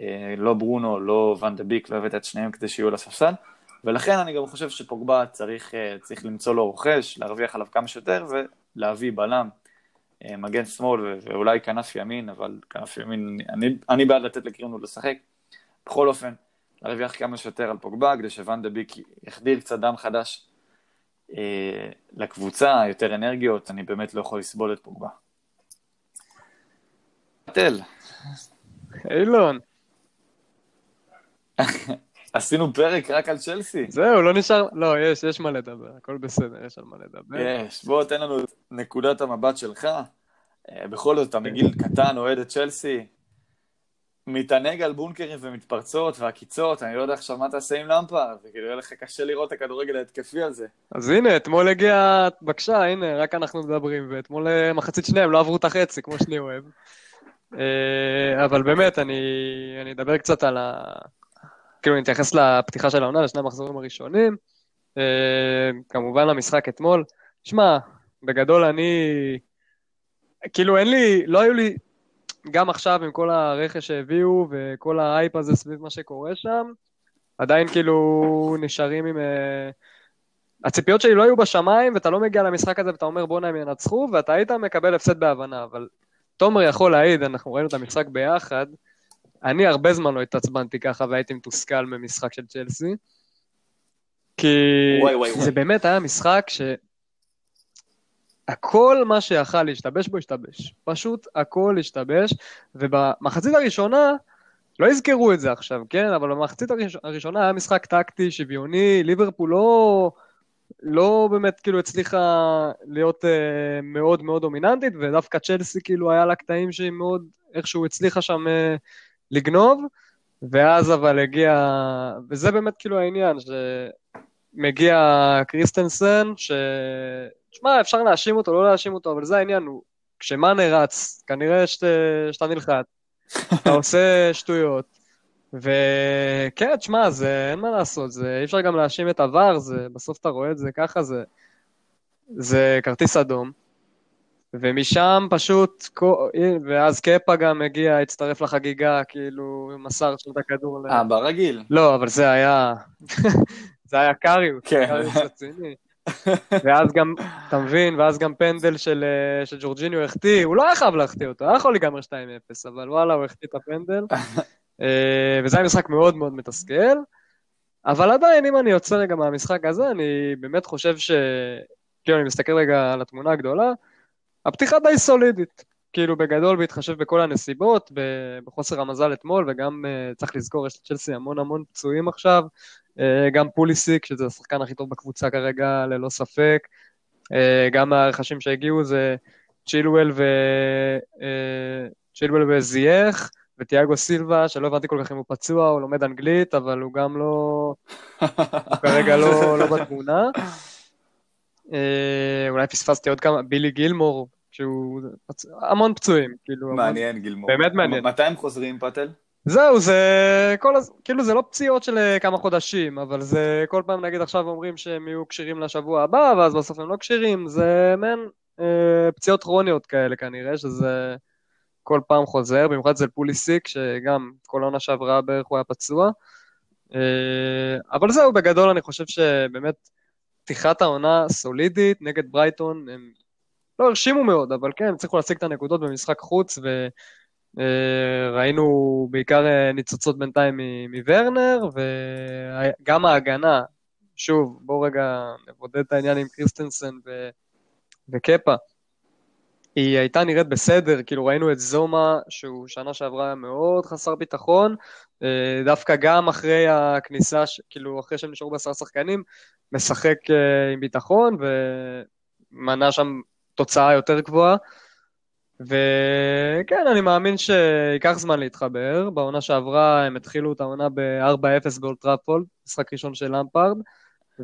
אה, לא ברונו, לא ואן דה ביק, לא הבאת את שניהם כדי שיהיו על הספסל. ולכן אני גם חושב שפוגבה צריך, אה, צריך למצוא לו רוכש, להרוויח עליו כמה שיותר ולהביא בלם, מגן שמאל ואולי כנף ימין, אבל כנף ימין, אני, אני בעד לתת לקריונו לשחק. בכל אופן, להרוויח כמה שיותר על פוגבה, כדי שוואן דה ביק יחדיר קצת דם חדש אה, לקבוצה, יותר אנרגיות, אני באמת לא יכול לסבול את פוגבה. פטל. אילון. עשינו פרק רק על צ'לסי. זהו, לא נשאר, לא, יש, יש מה לדבר, הכל בסדר, יש על מה לדבר. יש, בוא תן לנו את נקודת המבט שלך. אה, בכל זאת, אתה מגיל קטן, אוהד את צ'לסי, מתענג על בונקרים ומתפרצות ועקיצות, אני לא יודע עכשיו מה תעשה עם למפרד, וכאילו יהיה לך קשה לראות את הכדורגל ההתקפי הזה. אז הנה, אתמול הגיע, בבקשה, הנה, רק אנחנו מדברים, ואתמול אה, מחצית שניהם לא עברו את החצי, כמו שאני אוהב. אה, אבל באמת, אני, אני אדבר קצת על ה... כאילו, אני אתייחס לפתיחה של העונה, לשני המחזורים הראשונים. אה, כמובן למשחק אתמול. שמע, בגדול אני... כאילו, אין לי, לא היו לי גם עכשיו עם כל הרכש שהביאו וכל האייפ הזה סביב מה שקורה שם, עדיין כאילו נשארים עם... Uh, הציפיות שלי לא היו בשמיים, ואתה לא מגיע למשחק הזה ואתה אומר בואנה הם ינצחו, ואתה היית מקבל הפסד בהבנה, אבל תומר יכול להעיד, אנחנו ראינו את המשחק ביחד, אני הרבה זמן לא התעצבנתי ככה והייתי מתוסכל ממשחק של צ'לסי, כי וואי, וואי, זה וואי. באמת היה משחק ש... הכל מה שיכל להשתבש בו השתבש. פשוט הכל השתבש, ובמחצית הראשונה, לא יזכרו את זה עכשיו, כן? אבל במחצית הראשונה היה משחק טקטי, שוויוני, ליברפול לא, לא באמת כאילו הצליחה להיות uh, מאוד מאוד דומיננטית, ודווקא צ'לסי כאילו היה לה קטעים שהיא מאוד איכשהו הצליחה שם uh, לגנוב, ואז אבל הגיע, וזה באמת כאילו העניין, שמגיע קריסטנסן, ש... תשמע, אפשר להאשים אותו, לא להאשים אותו, אבל זה העניין, הוא, כשמאנה רץ, כנראה שת, שאתה נלחץ, אתה עושה שטויות, וכן, תשמע, זה, אין מה לעשות, זה, אי אפשר גם להאשים את עבר, זה, בסוף אתה רואה את זה ככה, זה, זה כרטיס אדום. ומשם פשוט, ואז קפה גם הגיע, הצטרף לחגיגה, כאילו, מסר שם את הכדור. אה, ברגיל. לא, אבל זה היה, זה היה קריוס, כן. קריוס רציני. ואז גם, אתה מבין, ואז גם פנדל של, אה, של ג'ורג'יניו החטיא, הוא לא היה חייב להחטיא אותו, היה יכול להיגמר 2-0, אבל וואלה, הוא החטיא את הפנדל. אה, וזה היה משחק מאוד מאוד מתסכל. אבל עדיין, אם אני יוצא רגע מהמשחק הזה, אני באמת חושב ש... כאילו, אני מסתכל רגע על התמונה הגדולה, הפתיחה די סולידית. כאילו, בגדול, בהתחשב בכל הנסיבות, בחוסר המזל אתמול, וגם uh, צריך לזכור, יש לצ'לסי המון המון פצועים עכשיו, אה, גם פוליסיק, שזה השחקן הכי טוב בקבוצה כרגע, ללא ספק. אה, גם הרכשים שהגיעו זה צ'ילואל ו... אה, צ'ילואל וזייח, וטיאגו סילבה, שלא הבנתי כל כך אם הוא פצוע, הוא לומד אנגלית, אבל הוא גם לא... הוא כרגע לא, לא בתמונה. אולי פספסתי עוד כמה, בילי גילמור, שהוא... המון פצועים, כאילו... מעניין, המון... גילמור. באמת מעניין. מתי הם חוזרים, פאטל? זהו, זה כל הז... כאילו זה לא פציעות של אה, כמה חודשים, אבל זה כל פעם נגיד עכשיו אומרים שהם יהיו כשירים לשבוע הבא, ואז בסוף הם לא כשירים, זה מעין אה, פציעות כרוניות כאלה כנראה, שזה כל פעם חוזר, במיוחד זה פוליסיק, שגם כל עונה שעברה בערך הוא היה פצוע. אה, אבל זהו, בגדול אני חושב שבאמת פתיחת העונה סולידית נגד ברייטון, הם לא הרשימו מאוד, אבל כן, הצליחו להשיג את הנקודות במשחק חוץ, ו... אה, בעיקר אה, ניצוצות בינתיים מוורנר, וגם ההגנה, שוב, בואו רגע נבודד את העניין עם קריסטנסן ו... וקפא. היא הייתה נראית בסדר, כאילו ראינו את זומה, שהוא שנה שעברה היה מאוד חסר ביטחון, אה, דווקא גם אחרי הכניסה, כאילו אחרי שהם נשארו בעשרה שחקנים, משחק אה, עם ביטחון ומנה שם תוצאה יותר גבוהה. וכן, אני מאמין שייקח זמן להתחבר. בעונה שעברה הם התחילו את העונה ב-4-0 באולד טראפורד, משחק ראשון של למפארד,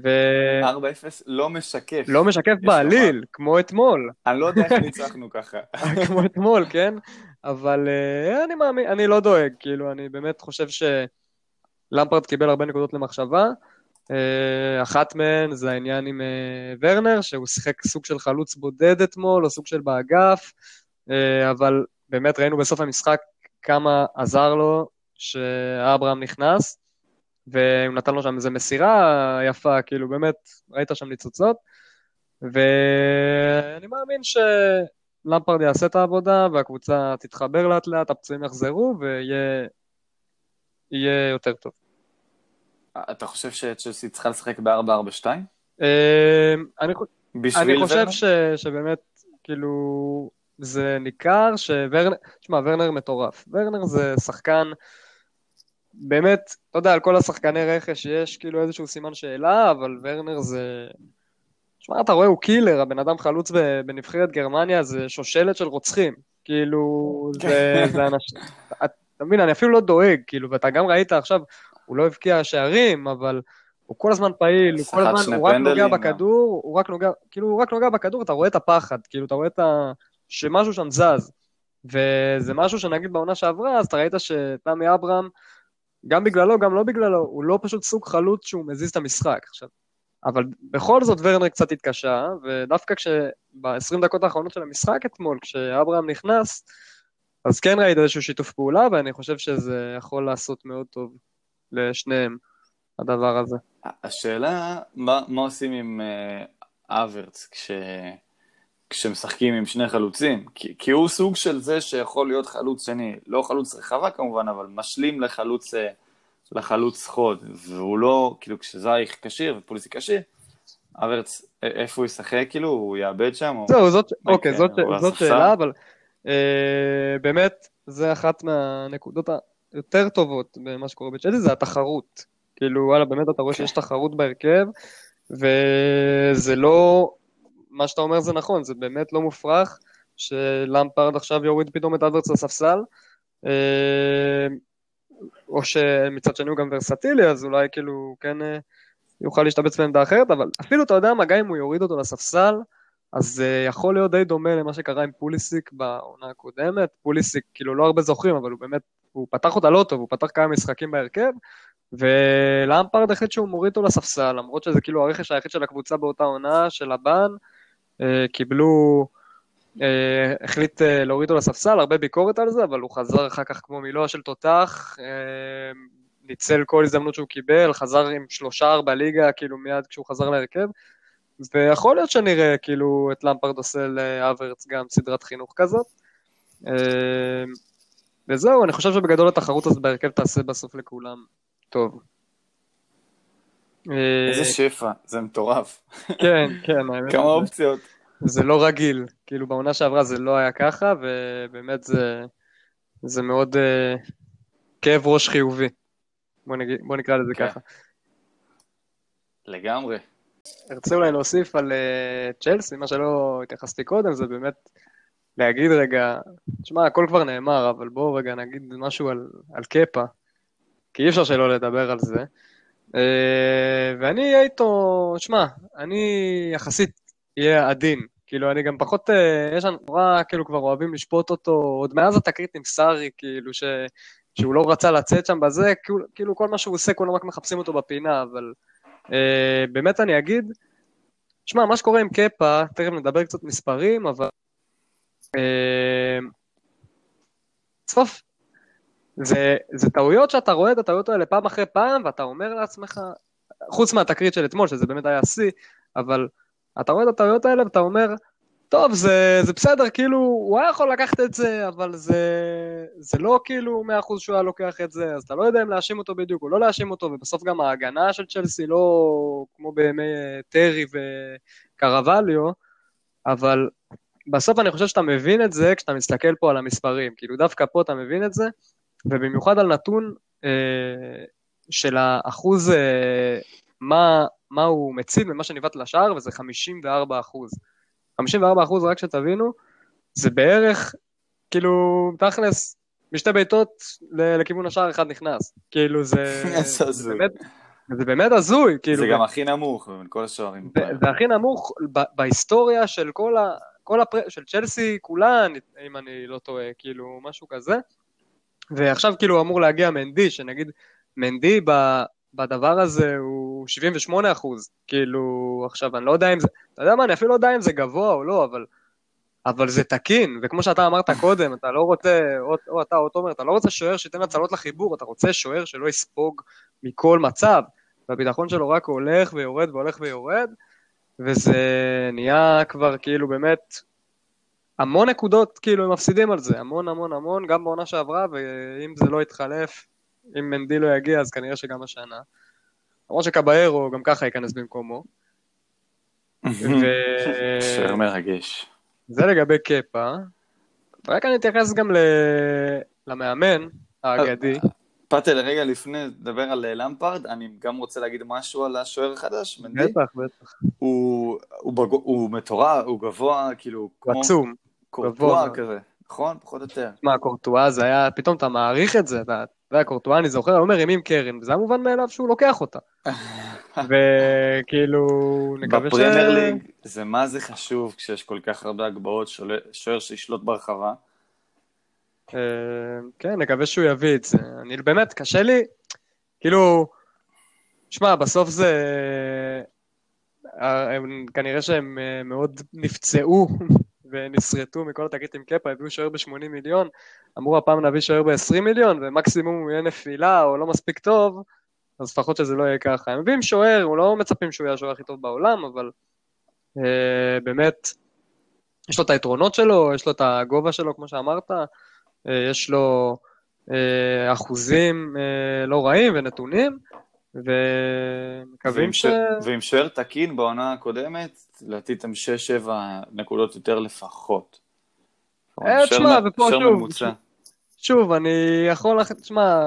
ולא 4-0 לא משקף. משקף יש לומר. בעליל, כמו אתמול. אני לא יודע איך ניצחנו ככה. כמו אתמול, כן? אבל אה, אני מאמין, אני לא דואג, כאילו, אני באמת חושב שלמפרד קיבל הרבה נקודות למחשבה. אה, אחת מהן זה העניין עם אה, ורנר, שהוא שיחק סוג של חלוץ בודד אתמול, או סוג של באגף, אה, אבל באמת ראינו בסוף המשחק כמה עזר לו שאברהם נכנס, והוא נתן לו שם איזו מסירה יפה, כאילו באמת, ראית שם ניצוצות. ואני מאמין שלמפרד יעשה את העבודה והקבוצה תתחבר לאט לאט, הפצועים יחזרו ויהיה יהיה יותר טוב. אתה חושב שצ'לסי צריכה לשחק ב-4-4-2? אה, אני, אני חושב? ש, שבאמת, כאילו, זה ניכר שוורנר, תשמע, ורנר מטורף. ורנר זה שחקן, באמת, אתה יודע, על כל השחקני רכש יש כאילו איזשהו סימן שאלה, אבל ורנר זה... תשמע, אתה רואה, הוא קילר, הבן אדם חלוץ בנבחרת גרמניה, זה שושלת של רוצחים. כאילו, זה, זה אנשים... אתה מבין, אני אפילו לא דואג, כאילו, ואתה גם ראית עכשיו, הוא לא הבקיע שערים, אבל הוא כל הזמן פעיל, הוא כל הזמן, הוא רק נוגע בכדור, הוא רק נוגע, כאילו, הוא רק נוגע בכדור, אתה רואה את הפחד, כאילו, אתה רואה את ה... שמשהו שם זז. וזה משהו שנגיד בעונה שעברה, אז אתה ראית שתמי אברהם, גם בגללו, גם לא בגללו, הוא לא פשוט סוג חלוץ שהוא מזיז את המשחק עכשיו. אבל בכל זאת ורנר קצת התקשה, ודווקא כשב-20 דקות האחרונות של המשחק אתמול, כשאברהם נכנס, אז כן ראית איזשהו שיתוף פעולה, ואני חושב שזה יכול לעשות מאוד טוב לשניהם, הדבר הזה. השאלה, מה, מה עושים עם אה, אברץ כש, כשמשחקים עם שני חלוצים? כי, כי הוא סוג של זה שיכול להיות חלוץ שני, לא חלוץ רחבה כמובן, אבל משלים לחלוץ, אה, לחלוץ חוד, והוא לא, כאילו כשזייך כשיר ופוליסי כשיר, אברץ, איפה הוא ישחק כאילו? הוא יאבד שם? או... זהו, זאת, מה אוקיי, יקרה? זאת, זאת? שאלה, אבל אה, באמת, זה אחת מהנקודות היותר טובות במה שקורה בצ'לסי, זה התחרות. כאילו, וואלה, באמת אתה רואה כן. שיש תחרות בהרכב, וזה לא, מה שאתה אומר זה נכון, זה באמת לא מופרך שלמפרד עכשיו יוריד פתאום את אדברץ לספסל, אה, או שמצד שני הוא גם ורסטילי, אז אולי כאילו כן אה, יוכל להשתבץ בעמדה אחרת, אבל אפילו אתה יודע מה, גם אם הוא יוריד אותו לספסל, אז זה יכול להיות די דומה למה שקרה עם פוליסיק בעונה הקודמת. פוליסיק, כאילו לא הרבה זוכרים, אבל הוא באמת, הוא פתח אותה לא טוב, הוא פתח כמה משחקים בהרכב, ולאמפרד החליט שהוא מוריד אותו לספסל, למרות שזה כאילו הרכש היחיד של הקבוצה באותה עונה, של הבן, אה, קיבלו, אה, החליט אה, להוריד אותו לספסל, הרבה ביקורת על זה, אבל הוא חזר אחר כך כמו מילואה של תותח, אה, ניצל כל הזדמנות שהוא קיבל, חזר עם שלושה ארבע ליגה, כאילו מיד כשהוא חזר להרכב. ויכול להיות שנראה כאילו את למפרד עושה לאברץ גם סדרת חינוך כזאת. אה, וזהו, אני חושב שבגדול התחרות הזאת בהרכב תעשה בסוף לכולם טוב. אה, איזה שפע, זה מטורף. כן, כן, האמת, כמה אופציות. זה לא רגיל. כאילו בעונה שעברה זה לא היה ככה, ובאמת זה, זה מאוד אה, כאב ראש חיובי. בוא, נגיד, בוא נקרא לזה כן. ככה. לגמרי. ארצה אולי להוסיף על אה, צ'לסי, מה שלא התייחסתי קודם, זה באמת להגיד רגע, תשמע, הכל כבר נאמר, אבל בואו רגע נגיד משהו על, על קפה, כי אי אפשר שלא לדבר על זה. אה, ואני אהיה איתו, שמע, אני יחסית אהיה עדין. כאילו, אני גם פחות, אה, יש לנו נורא, כאילו, כבר אוהבים לשפוט אותו, עוד מאז התקרית עם סארי, כאילו, ש, שהוא לא רצה לצאת שם בזה, כאילו, כאילו כל מה שהוא עושה, כולם רק מחפשים אותו בפינה, אבל אה, באמת אני אגיד, שמע, מה שקורה עם קפה, תכף נדבר קצת מספרים, אבל... אה, בסוף, זה, זה טעויות שאתה רואה את הטעויות האלה פעם אחרי פעם, ואתה אומר לעצמך, חוץ מהתקרית של אתמול, שזה באמת היה שיא, אבל אתה רואה את הטעויות האלה ואתה אומר, טוב, זה, זה בסדר, כאילו, הוא היה יכול לקחת את זה, אבל זה, זה לא כאילו 100% שהוא היה לוקח את זה, אז אתה לא יודע אם להאשים אותו בדיוק או לא להאשים אותו, ובסוף גם ההגנה של צ'לסי לא כמו בימי אה, טרי וקרווליו, אבל בסוף אני חושב שאתה מבין את זה כשאתה מסתכל פה על המספרים. כאילו, דווקא פה אתה מבין את זה, ובמיוחד על נתון אה, של האחוז, אה, מה, מה הוא מציל ממה שניווט לשער, וזה 54 אחוז. 54 אחוז, רק שתבינו, זה בערך, כאילו, תכלס, משתי בעיטות לכיוון השער אחד נכנס. כאילו, זה... זה. באמת- זה באמת הזוי, כאילו. זה גם הכי נמוך בין כל השוערים. זה הכי נמוך בהיסטוריה של כל ה... כל הפר... של צ'לסי כולן, אם אני לא טועה, כאילו, משהו כזה. ועכשיו כאילו אמור להגיע מנדי, שנגיד, מנדי ב... בדבר הזה הוא 78 אחוז. כאילו, עכשיו, אני לא יודע אם זה... אתה יודע מה, אני אפילו לא יודע אם זה גבוה או לא, אבל... אבל זה תקין, וכמו שאתה אמרת קודם, אתה לא רוצה, או, או אתה או תומר, אתה לא רוצה שוער שייתן הצלות לחיבור, אתה רוצה שוער שלא יספוג מכל מצב, והביטחון שלו רק הולך ויורד והולך ויורד, וזה נהיה כבר כאילו באמת המון נקודות, כאילו הם מפסידים על זה, המון המון המון, גם בעונה שעברה, ואם זה לא יתחלף, אם מנדי לא יגיע, אז כנראה שגם השנה. למרות שקביירו גם ככה ייכנס במקומו. ו- שוער מרגש. זה לגבי קפה. רק אני אתייחס גם ל- למאמן האגדי. פאטל, רגע לפני, לדבר על אה, למפרד, אני גם רוצה להגיד משהו על השוער החדש, מנדי. בטח, בטח. הוא, הוא, בגו, הוא מטורף, הוא גבוה, כאילו, כמו עצום. קורטואה. כזה, נכון? פחות או יותר. מה, קורטואה זה היה, פתאום אתה מעריך את זה, אתה יודע, קורטואה, אני זוכר, הוא מרים עם קרן, וזה היה מובן מאליו שהוא לוקח אותה. וכאילו, נקווה ש... בפרמייר ליג זה מה זה חשוב כשיש כל כך הרבה הגבהות, שוער שישלוט ברחבה. אה, כן, נקווה שהוא יביא את זה. אני באמת, קשה לי, כאילו, שמע, בסוף זה... אה, הם, כנראה שהם אה, מאוד נפצעו ונסרטו מכל התקרית עם קפה, הביאו שוער ב-80 מיליון, אמרו הפעם נביא שוער ב-20 מיליון, ומקסימום הוא יהיה נפילה או לא מספיק טוב, אז לפחות שזה לא יהיה ככה. הם מביאים שוער, הוא לא מצפים שהוא יהיה השוער הכי טוב בעולם, אבל אה, באמת, יש לו את היתרונות שלו, יש לו את הגובה שלו, כמו שאמרת, אה, יש לו אה, אחוזים אה, לא רעים ונתונים, ומקווים ש... ועם שוער תקין בעונה הקודמת, לדעתי אתם 6-7 נקודות יותר לפחות. אה, תשמע, ופה שוב. שוב, אני יכול, תשמע,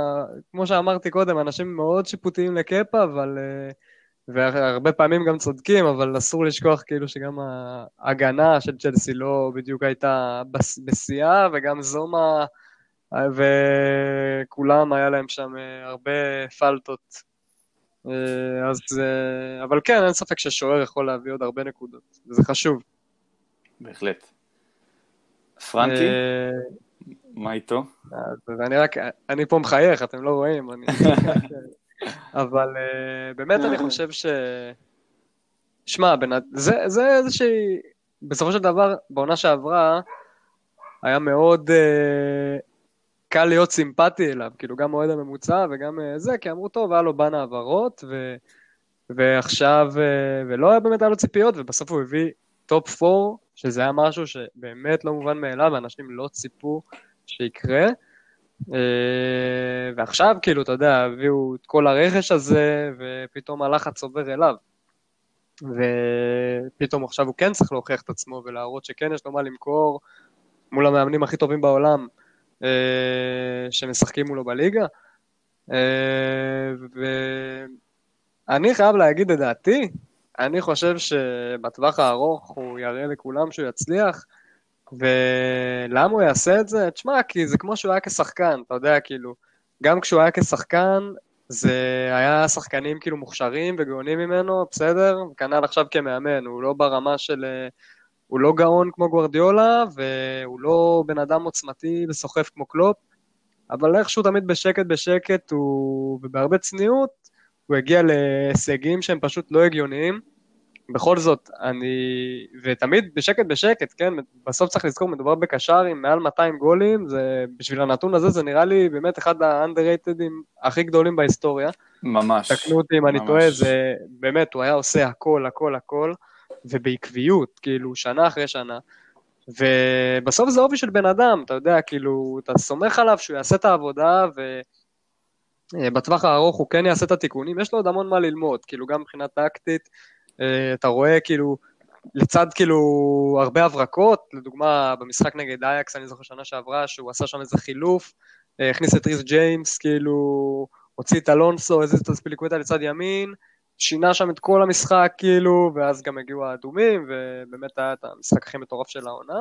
כמו שאמרתי קודם, אנשים מאוד שיפוטיים לקפה, אבל... אה, והרבה פעמים גם צודקים, אבל אסור לשכוח כאילו שגם ההגנה של צ'לסי לא בדיוק הייתה בשיאה, וגם זומה, אה, וכולם היה להם שם הרבה פלטות. אה, אז, אה, אבל כן, אין ספק ששוער יכול להביא עוד הרבה נקודות, וזה חשוב. בהחלט. פרנקי, אה, מה איתו? אני רק, אני פה מחייך, אתם לא רואים, אני... אבל באמת אני חושב ש... שמע. זה, זה איזושהי... בסופו של דבר, בעונה שעברה, היה מאוד uh, קל להיות סימפטי אליו, כאילו גם אוהד הממוצע וגם uh, זה, כי אמרו, טוב, היה לו באן העברות, ו... ועכשיו, uh, ולא היה באמת היה לו ציפיות, ובסוף הוא הביא טופ 4, שזה היה משהו שבאמת לא מובן מאליו, ואנשים לא ציפו שיקרה. אה, ועכשיו, כאילו, אתה יודע, הביאו את כל הרכש הזה, ופתאום הלחץ עובר אליו. ופתאום עכשיו הוא כן צריך להוכיח את עצמו ולהראות שכן יש לו מה למכור מול המאמנים הכי טובים בעולם אה, שמשחקים מולו בליגה. אה, ואני חייב להגיד את דעתי, אני חושב שבטווח הארוך הוא יראה לכולם שהוא יצליח, ולמה הוא יעשה את זה? תשמע, כי זה כמו שהוא היה כשחקן, אתה יודע, כאילו, גם כשהוא היה כשחקן, זה היה שחקנים כאילו מוכשרים וגאונים ממנו, בסדר? כנ"ל עכשיו כמאמן, הוא לא ברמה של... הוא לא גאון כמו גוורדיולה, והוא לא בן אדם עוצמתי וסוחף כמו קלופ, אבל איכשהו תמיד בשקט בשקט, הוא... ובהרבה צניעות, הוא הגיע להישגים שהם פשוט לא הגיוניים. בכל זאת, אני... ותמיד בשקט בשקט, כן? בסוף צריך לזכור, מדובר בקשר עם מעל 200 גולים, זה... בשביל הנתון הזה זה נראה לי באמת אחד האנדררייטדים הכי גדולים בהיסטוריה. ממש. תקנו אותי אם אני ממש. טועה, זה באמת, הוא היה עושה הכל, הכל, הכל, ובעקביות, כאילו, שנה אחרי שנה. ובסוף זה אופי של בן אדם, אתה יודע, כאילו, אתה סומך עליו שהוא יעשה את העבודה, ובטווח הארוך הוא כן יעשה את התיקונים, יש לו עוד המון מה ללמוד, כאילו, גם מבחינה טקטית, אה, אתה רואה, כאילו, לצד כאילו הרבה הברקות, לדוגמה במשחק נגד אייקס, אני זוכר שנה שעברה, שהוא עשה שם איזה חילוף, אה, הכניס את ריס ג'יימס, כאילו, הוציא את אלונסו, הזיז את הספיליקוויטה לצד ימין, שינה שם את כל המשחק, כאילו, ואז גם הגיעו האדומים, ובאמת היה את המשחק הכי מטורף של העונה.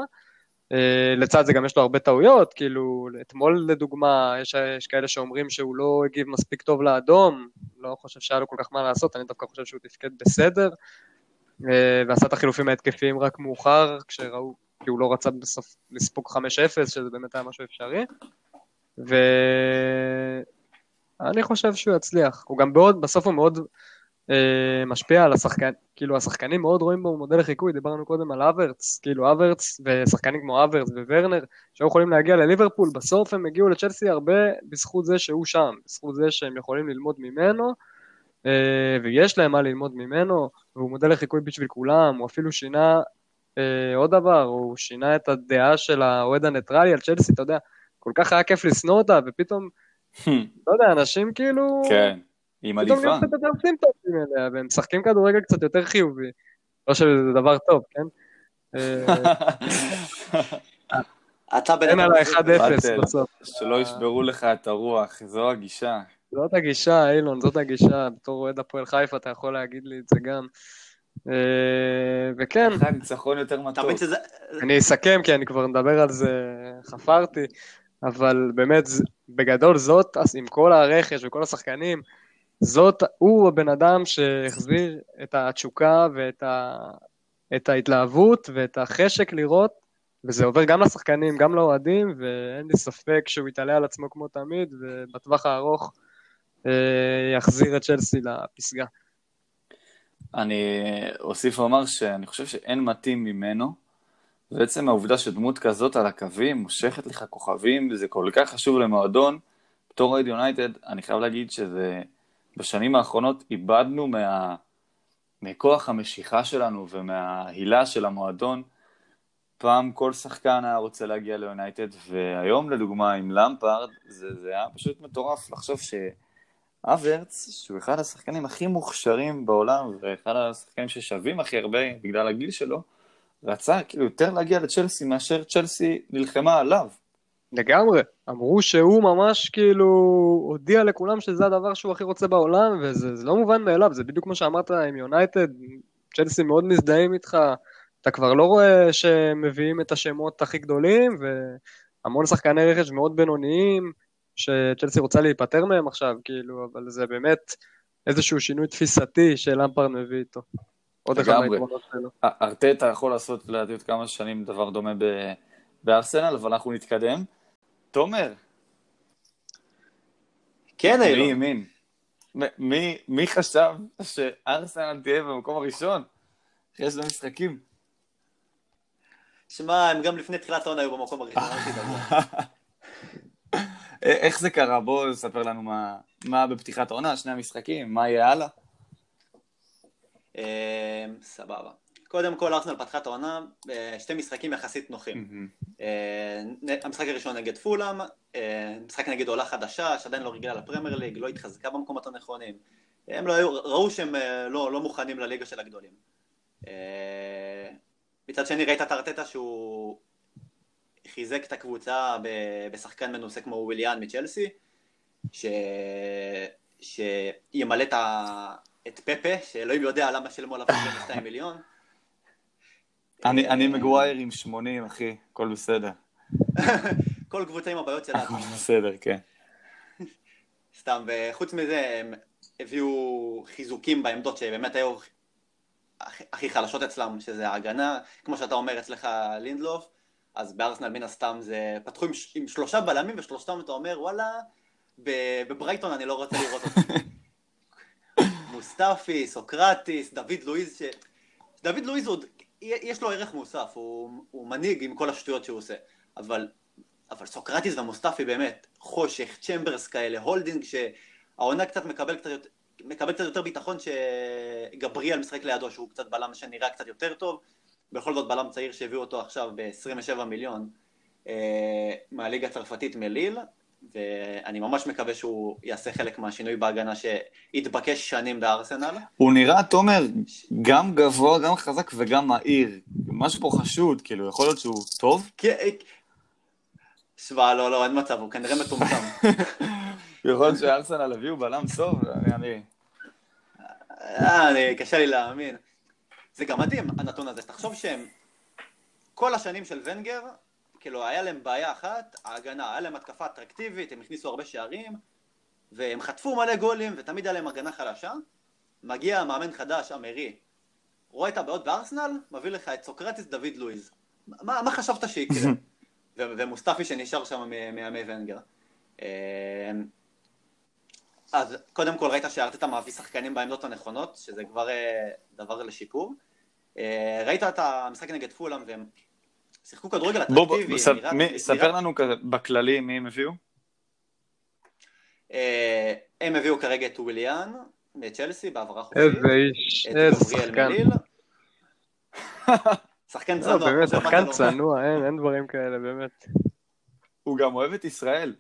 אה, לצד זה גם יש לו הרבה טעויות, כאילו, אתמול לדוגמה, יש, יש כאלה שאומרים שהוא לא הגיב מספיק טוב לאדום, לא חושב שהיה לו כל כך מה לעשות, אני דווקא חושב שהוא תפקד בסדר, אה, ועשה את החילופים ההתקפיים רק מאוחר, כשראו, כי הוא לא רצה בסוף לספוג 5-0, שזה באמת היה משהו אפשרי, ואני חושב שהוא יצליח, הוא גם בעוד, בסוף הוא מאוד משפיע על השחקן, כאילו השחקנים מאוד רואים בו מודל לחיקוי, דיברנו קודם על אברץ, כאילו אברץ ושחקנים כמו אברץ וורנר שהיו יכולים להגיע לליברפול, בסוף הם הגיעו לצ'לסי הרבה בזכות זה שהוא שם, בזכות זה שהם יכולים ללמוד ממנו אה, ויש להם מה ללמוד ממנו והוא מודל לחיקוי בשביל כולם, הוא אפילו שינה אה, עוד דבר, הוא שינה את הדעה של האוהד הניטרלי על צ'לסי, אתה יודע, כל כך היה כיף לשנוא אותה ופתאום, לא יודע, אנשים כאילו... כן. היא פתאום מדהימה. נהיים קצת יותר סימפטומים אליה, והם משחקים כדורגל קצת יותר חיובי. לא שזה דבר טוב, כן? אה, אתה בן אדם... על פשוט- ה-1-0 באטל, בסוף. שלא ישברו לך את הרוח, זו הגישה. זאת הגישה, אילון, זאת הגישה. בתור אוהד הפועל חיפה אתה יכול להגיד לי את זה גם. אה, וכן, אחרי הניצחון יותר מתוק. אני אסכם, כי אני כבר מדבר על זה, חפרתי, אבל באמת, בגדול זאת, עם כל הרכש וכל השחקנים, זאת, הוא הבן אדם שהחזיר את התשוקה ואת ה, את ההתלהבות ואת החשק לראות, וזה עובר גם לשחקנים, גם לאוהדים, ואין לי ספק שהוא יתעלה על עצמו כמו תמיד, ובטווח הארוך אה, יחזיר את צ'לסי לפסגה. אני אוסיף ואומר שאני חושב שאין מתאים ממנו, ועצם העובדה שדמות כזאת על הקווים מושכת לך כוכבים, וזה כל כך חשוב למועדון, בתור אוהד יונייטד, אני חייב להגיד שזה, בשנים האחרונות איבדנו מה, מכוח המשיכה שלנו ומההילה של המועדון. פעם כל שחקן היה רוצה להגיע ליונייטד, והיום לדוגמה עם למפארד, זה, זה היה פשוט מטורף לחשוב ש... אברץ, שהוא אחד השחקנים הכי מוכשרים בעולם, ואחד השחקנים ששווים הכי הרבה בגלל הגיל שלו, רצה כאילו יותר להגיע לצ'לסי מאשר צ'לסי נלחמה עליו. לגמרי. אמרו שהוא ממש כאילו הודיע לכולם שזה הדבר שהוא הכי רוצה בעולם, וזה זה לא מובן מאליו, זה בדיוק כמו שאמרת עם יונייטד, צ'לסי מאוד מזדהים איתך, אתה כבר לא רואה שמביאים את השמות הכי גדולים, והמון שחקני רכש מאוד בינוניים, שצ'לסי רוצה להיפטר מהם עכשיו, כאילו, אבל זה באמת איזשהו שינוי תפיסתי שלמפרד מביא איתו. עוד אחד. מהעקרונות שלו. ארטטה יכול לעשות לדעתי עוד כמה שנים דבר דומה בארסנל, אבל אנחנו נתקדם. תומר, כן, מי אילון. האמין? מי- מי חשב שארסנל תהיה במקום הראשון? אחרי שני משחקים. שמע, הם גם לפני תחילת העונה היו במקום הראשון, אל תדאגו. א- איך זה קרה? בוא ספר לנו מה, מה בפתיחת העונה, שני המשחקים, מה יהיה הלאה? אה, סבבה. קודם כל, ארסנל פתחה את העונה, אה, שתי משחקים יחסית נוחים. אה, המשחק הראשון נגד פולאם, אה, משחק נגד עולה חדשה, שעדיין לא רגילה לפרמייר ליג, לא התחזקה במקומות הנכונים. הם לא היו, ראו שהם אה, לא, לא מוכנים לליגה של הגדולים. אה, מצד שני ראית את ארטטה שהוא חיזק את הקבוצה בשחקן מנוסה כמו וויליאן מצ'לסי, ש... שימלא את, ה... את פפה, שאלוהים יודע למה שילמו עליו 22 מיליון. אני, אני מגווייר עם 80, אחי, הכל בסדר. כל קבוצה עם הבעיות שלה. הכל בסדר, כן. סתם, וחוץ מזה הם הביאו חיזוקים בעמדות שבאמת היו הכי, חלשות אצלם, שזה ההגנה, כמו שאתה אומר אצלך לינדלוף, אז בארסנל מן הסתם זה, פתחו עם, עם שלושה בלמים ושלושתם אתה אומר וואלה, בברייטון אני לא רוצה לראות אותם. מוסטפי, סוקרטיס, דוד לואיז, ש... דוד לואיז עוד, יש לו ערך מוסף, הוא, הוא מנהיג עם כל השטויות שהוא עושה, אבל אבל סוקרטיס ומוסטפי באמת, חושך, צ'מברס כאלה, הולדינג שהעונה קצת מקבל קצת, יותר- מקבל קצת יותר ביטחון שגבריאל משחק לידו שהוא קצת בלם שנראה קצת יותר טוב, בכל זאת בלם צעיר שהביאו אותו עכשיו ב-27 מיליון אה, מהליגה הצרפתית מליל, ואני ממש מקווה שהוא יעשה חלק מהשינוי בהגנה שהתבקש שנים בארסנל. הוא נראה, תומר, גם גבוה, גם חזק וגם מהיר. משהו פה חשוד, כאילו, יכול להיות שהוא טוב? כן, שמע, לא, לא, אין מצב, הוא כנראה מטומטם. יכול להיות שארסנל הביאו בלם טוב, אני... אה, אני, קשה לי להאמין. זה גם מדהים, הנתון הזה. תחשוב שהם, כל השנים של ונגר, כאילו, היה להם בעיה אחת, ההגנה. היה להם התקפה אטרקטיבית, הם הכניסו הרבה שערים, והם חטפו מלא גולים, ותמיד היה להם הגנה חלשה. מגיע מאמן חדש, אמרי, רואה את הבעיות בארסנל, מביא לך את סוקרטיס דוד לואיז. מה, מה חשבת שיקרה? ומוסטפי שנשאר שם מימי ונגר. אה, אז קודם כל ראית שארטטה מביא שחקנים בעמדות הנכונות, שזה כבר אה, דבר לשיפור. אה, ראית את המשחק נגד פולאם והם שיחקו כדורגל אטרקטיבי. בוא, בוא, ספר, מי, ספר לנו כזה, בכללי מי הם הביאו? הם הביאו כרגע את וויליאן מצ'לסי בעברה חופשית. איזה איש, איזה שחקן. שחקן צנוע. לא, באמת, שחקן צנוע, אין דברים כאלה, באמת. הוא גם אוהב את ישראל.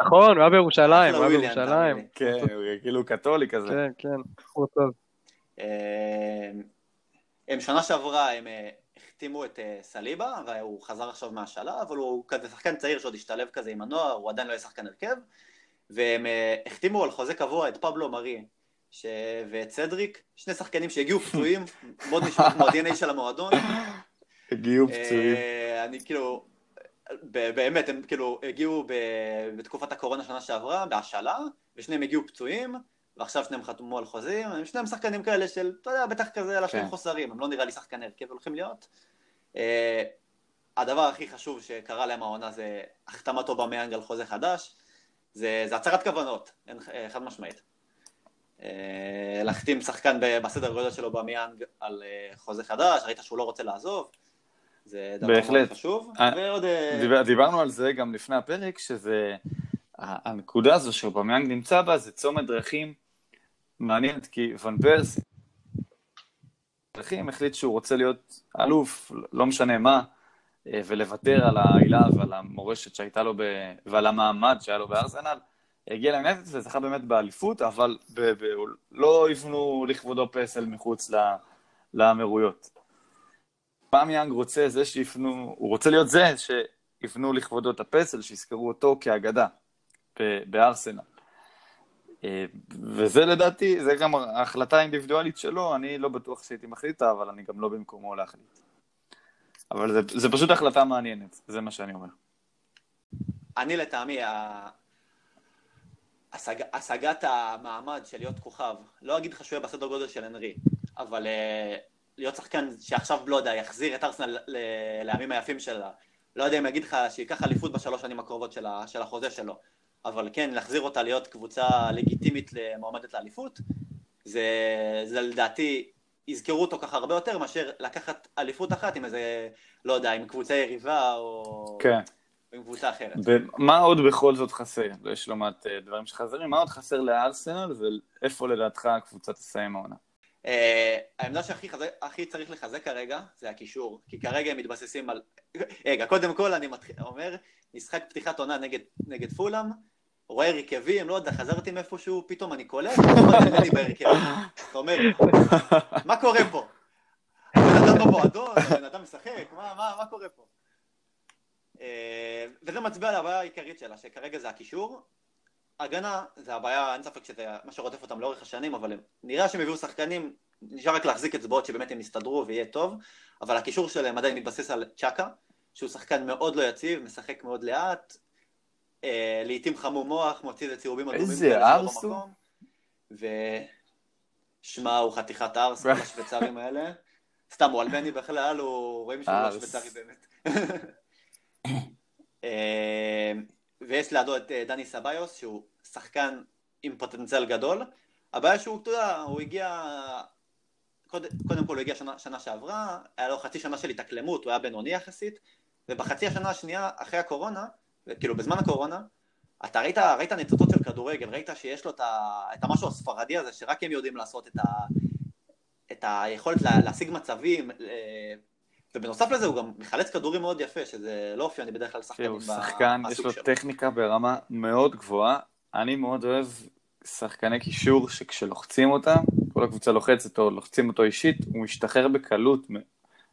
נכון, הוא היה בירושלים, הוא היה בירושלים. כן, הוא כאילו קתולי כזה. כן, כן, בחור טוב. הם שנה שעברה, הם החתימו את סליבה, והוא חזר עכשיו מהשאלה, אבל הוא כזה שחקן צעיר שעוד השתלב כזה עם הנוער, הוא עדיין לא יהיה שחקן הרכב, והם החתימו על חוזה קבוע את פבלו מרי, ש... ואת סדריק, שני שחקנים שהגיעו פצועים, מאוד נשמע כמו ה-DNA של המועדון. הגיעו פצועים. אני כאילו, באמת, הם כאילו הגיעו בתקופת הקורונה שנה שעברה, בהשאלה, ושניהם הגיעו פצועים, ועכשיו שניהם חתמו על חוזים, הם שניהם שחקנים כאלה של, אתה יודע, בטח כזה על השני חוסרים, הם לא נראה לי שחקני הרכב הולכים להיות. הדבר הכי חשוב שקרה להם העונה זה החתמתו במיינג על חוזה חדש, זה, זה הצהרת כוונות, חד משמעית. להחתים שחקן בסדר גודל שלו במיאנג על חוזה חדש, ראית שהוא לא רוצה לעזוב, זה דבר מאוד חשוב. ועוד... דיברנו על זה גם לפני הפרק, שזה, הנקודה הזו שבמיאנג נמצא בה, זה צומת דרכים מעניינת, כי ון פרס, דרכים החליט שהוא רוצה להיות אלוף, לא משנה מה, ולוותר על העילה ועל המורשת שהייתה לו, ב... ועל המעמד שהיה לו בארסנל. הגיע ליונטד וזכה באמת באליפות, אבל ב- ב- לא יבנו לכבודו פסל מחוץ לאמירויות. פעם יאנג רוצה זה שיפנו, הוא רוצה להיות זה שיבנו לכבודו את הפסל, שיזכרו אותו כאגדה בארסנל. וזה לדעתי, זה גם ההחלטה האינדיבידואלית שלו, אני לא בטוח שהייתי מחליטה, אבל אני גם לא במקומו להחליט. אבל זה, זה פשוט החלטה מעניינת, זה מה שאני אומר. אני לטעמי, השג... השגת המעמד של להיות כוכב, לא אגיד לך שהוא יהיה בסדר גודל של הנרי, אבל uh, להיות שחקן שעכשיו, לא יודע, יחזיר את ארסנל לימים היפים שלה, לא יודע אם אגיד לך שייקח אליפות בשלוש שנים הקרובות של. של החוזה שלו, אבל כן, להחזיר אותה להיות קבוצה לגיטימית למועמדת לאליפות, זה, זה לדעתי, יזכרו אותו ככה הרבה יותר מאשר לקחת אליפות אחת עם איזה, לא יודע, עם קבוצה יריבה או... כן. עם קבוצה אחרת. ומה עוד בכל זאת חסר? יש לא מעט דברים שחסרים, מה עוד חסר לארסנל ואיפה לדעתך הקבוצה תסיים העונה? העמדה שהכי צריך לחזק כרגע זה הקישור, כי כרגע הם מתבססים על... רגע, קודם כל אני אומר, משחק פתיחת עונה נגד פולאם, רואה הרכבים, לא יודע, חזרתי מאיפשהו, פתאום אני קולט, פתאום אני בהרכב. אתה אומר, מה קורה פה? הבן אדם במועדון, הבן אדם משחק, מה קורה פה? וזה מצביע על הבעיה העיקרית שלה, שכרגע זה הקישור. הגנה, זה הבעיה, אין ספק שזה מה שרודף אותם לאורך השנים, אבל נראה שהם הביאו שחקנים, נשאר רק להחזיק אצבעות שבאמת הם יסתדרו ויהיה טוב, אבל הקישור שלהם עדיין מתבסס על צ'אקה, שהוא שחקן מאוד לא יציב, משחק מאוד לאט, אה, לעיתים חמום מוח, מוציא את הצירובים אדומים איזה ארס הוא? ושמע, הוא חתיכת ארס, כל השוויצרים האלה. סתם, הוא אלבני בכלל, הוא רואים שהוא לא שוויצרי באמת. ויש לידו את דני סביוס, שהוא שחקן עם פוטנציאל גדול. הבעיה שהוא, אתה יודע, הוא הגיע... קודם, קודם כל הוא הגיע שנה, שנה שעברה, היה לו חצי שנה של התאקלמות, הוא היה בינוני יחסית, ובחצי השנה השנייה, אחרי הקורונה, כאילו בזמן הקורונה, אתה ראית, ראית ניצוצות של כדורגל, ראית שיש לו את, ה, את המשהו הספרדי הזה, שרק הם יודעים לעשות את, ה, את היכולת לה, להשיג מצבים, ובנוסף לזה הוא גם מחלץ כדורים מאוד יפה, שזה לא אופייני בדרך כלל שחקנים הוא ב- שחקן, יש לו שלו. טכניקה ברמה מאוד גבוהה. אני מאוד אוהב שחקני קישור שכשלוחצים אותם, כל הקבוצה לוחצת או לוחצים אותו אישית, הוא משתחרר בקלות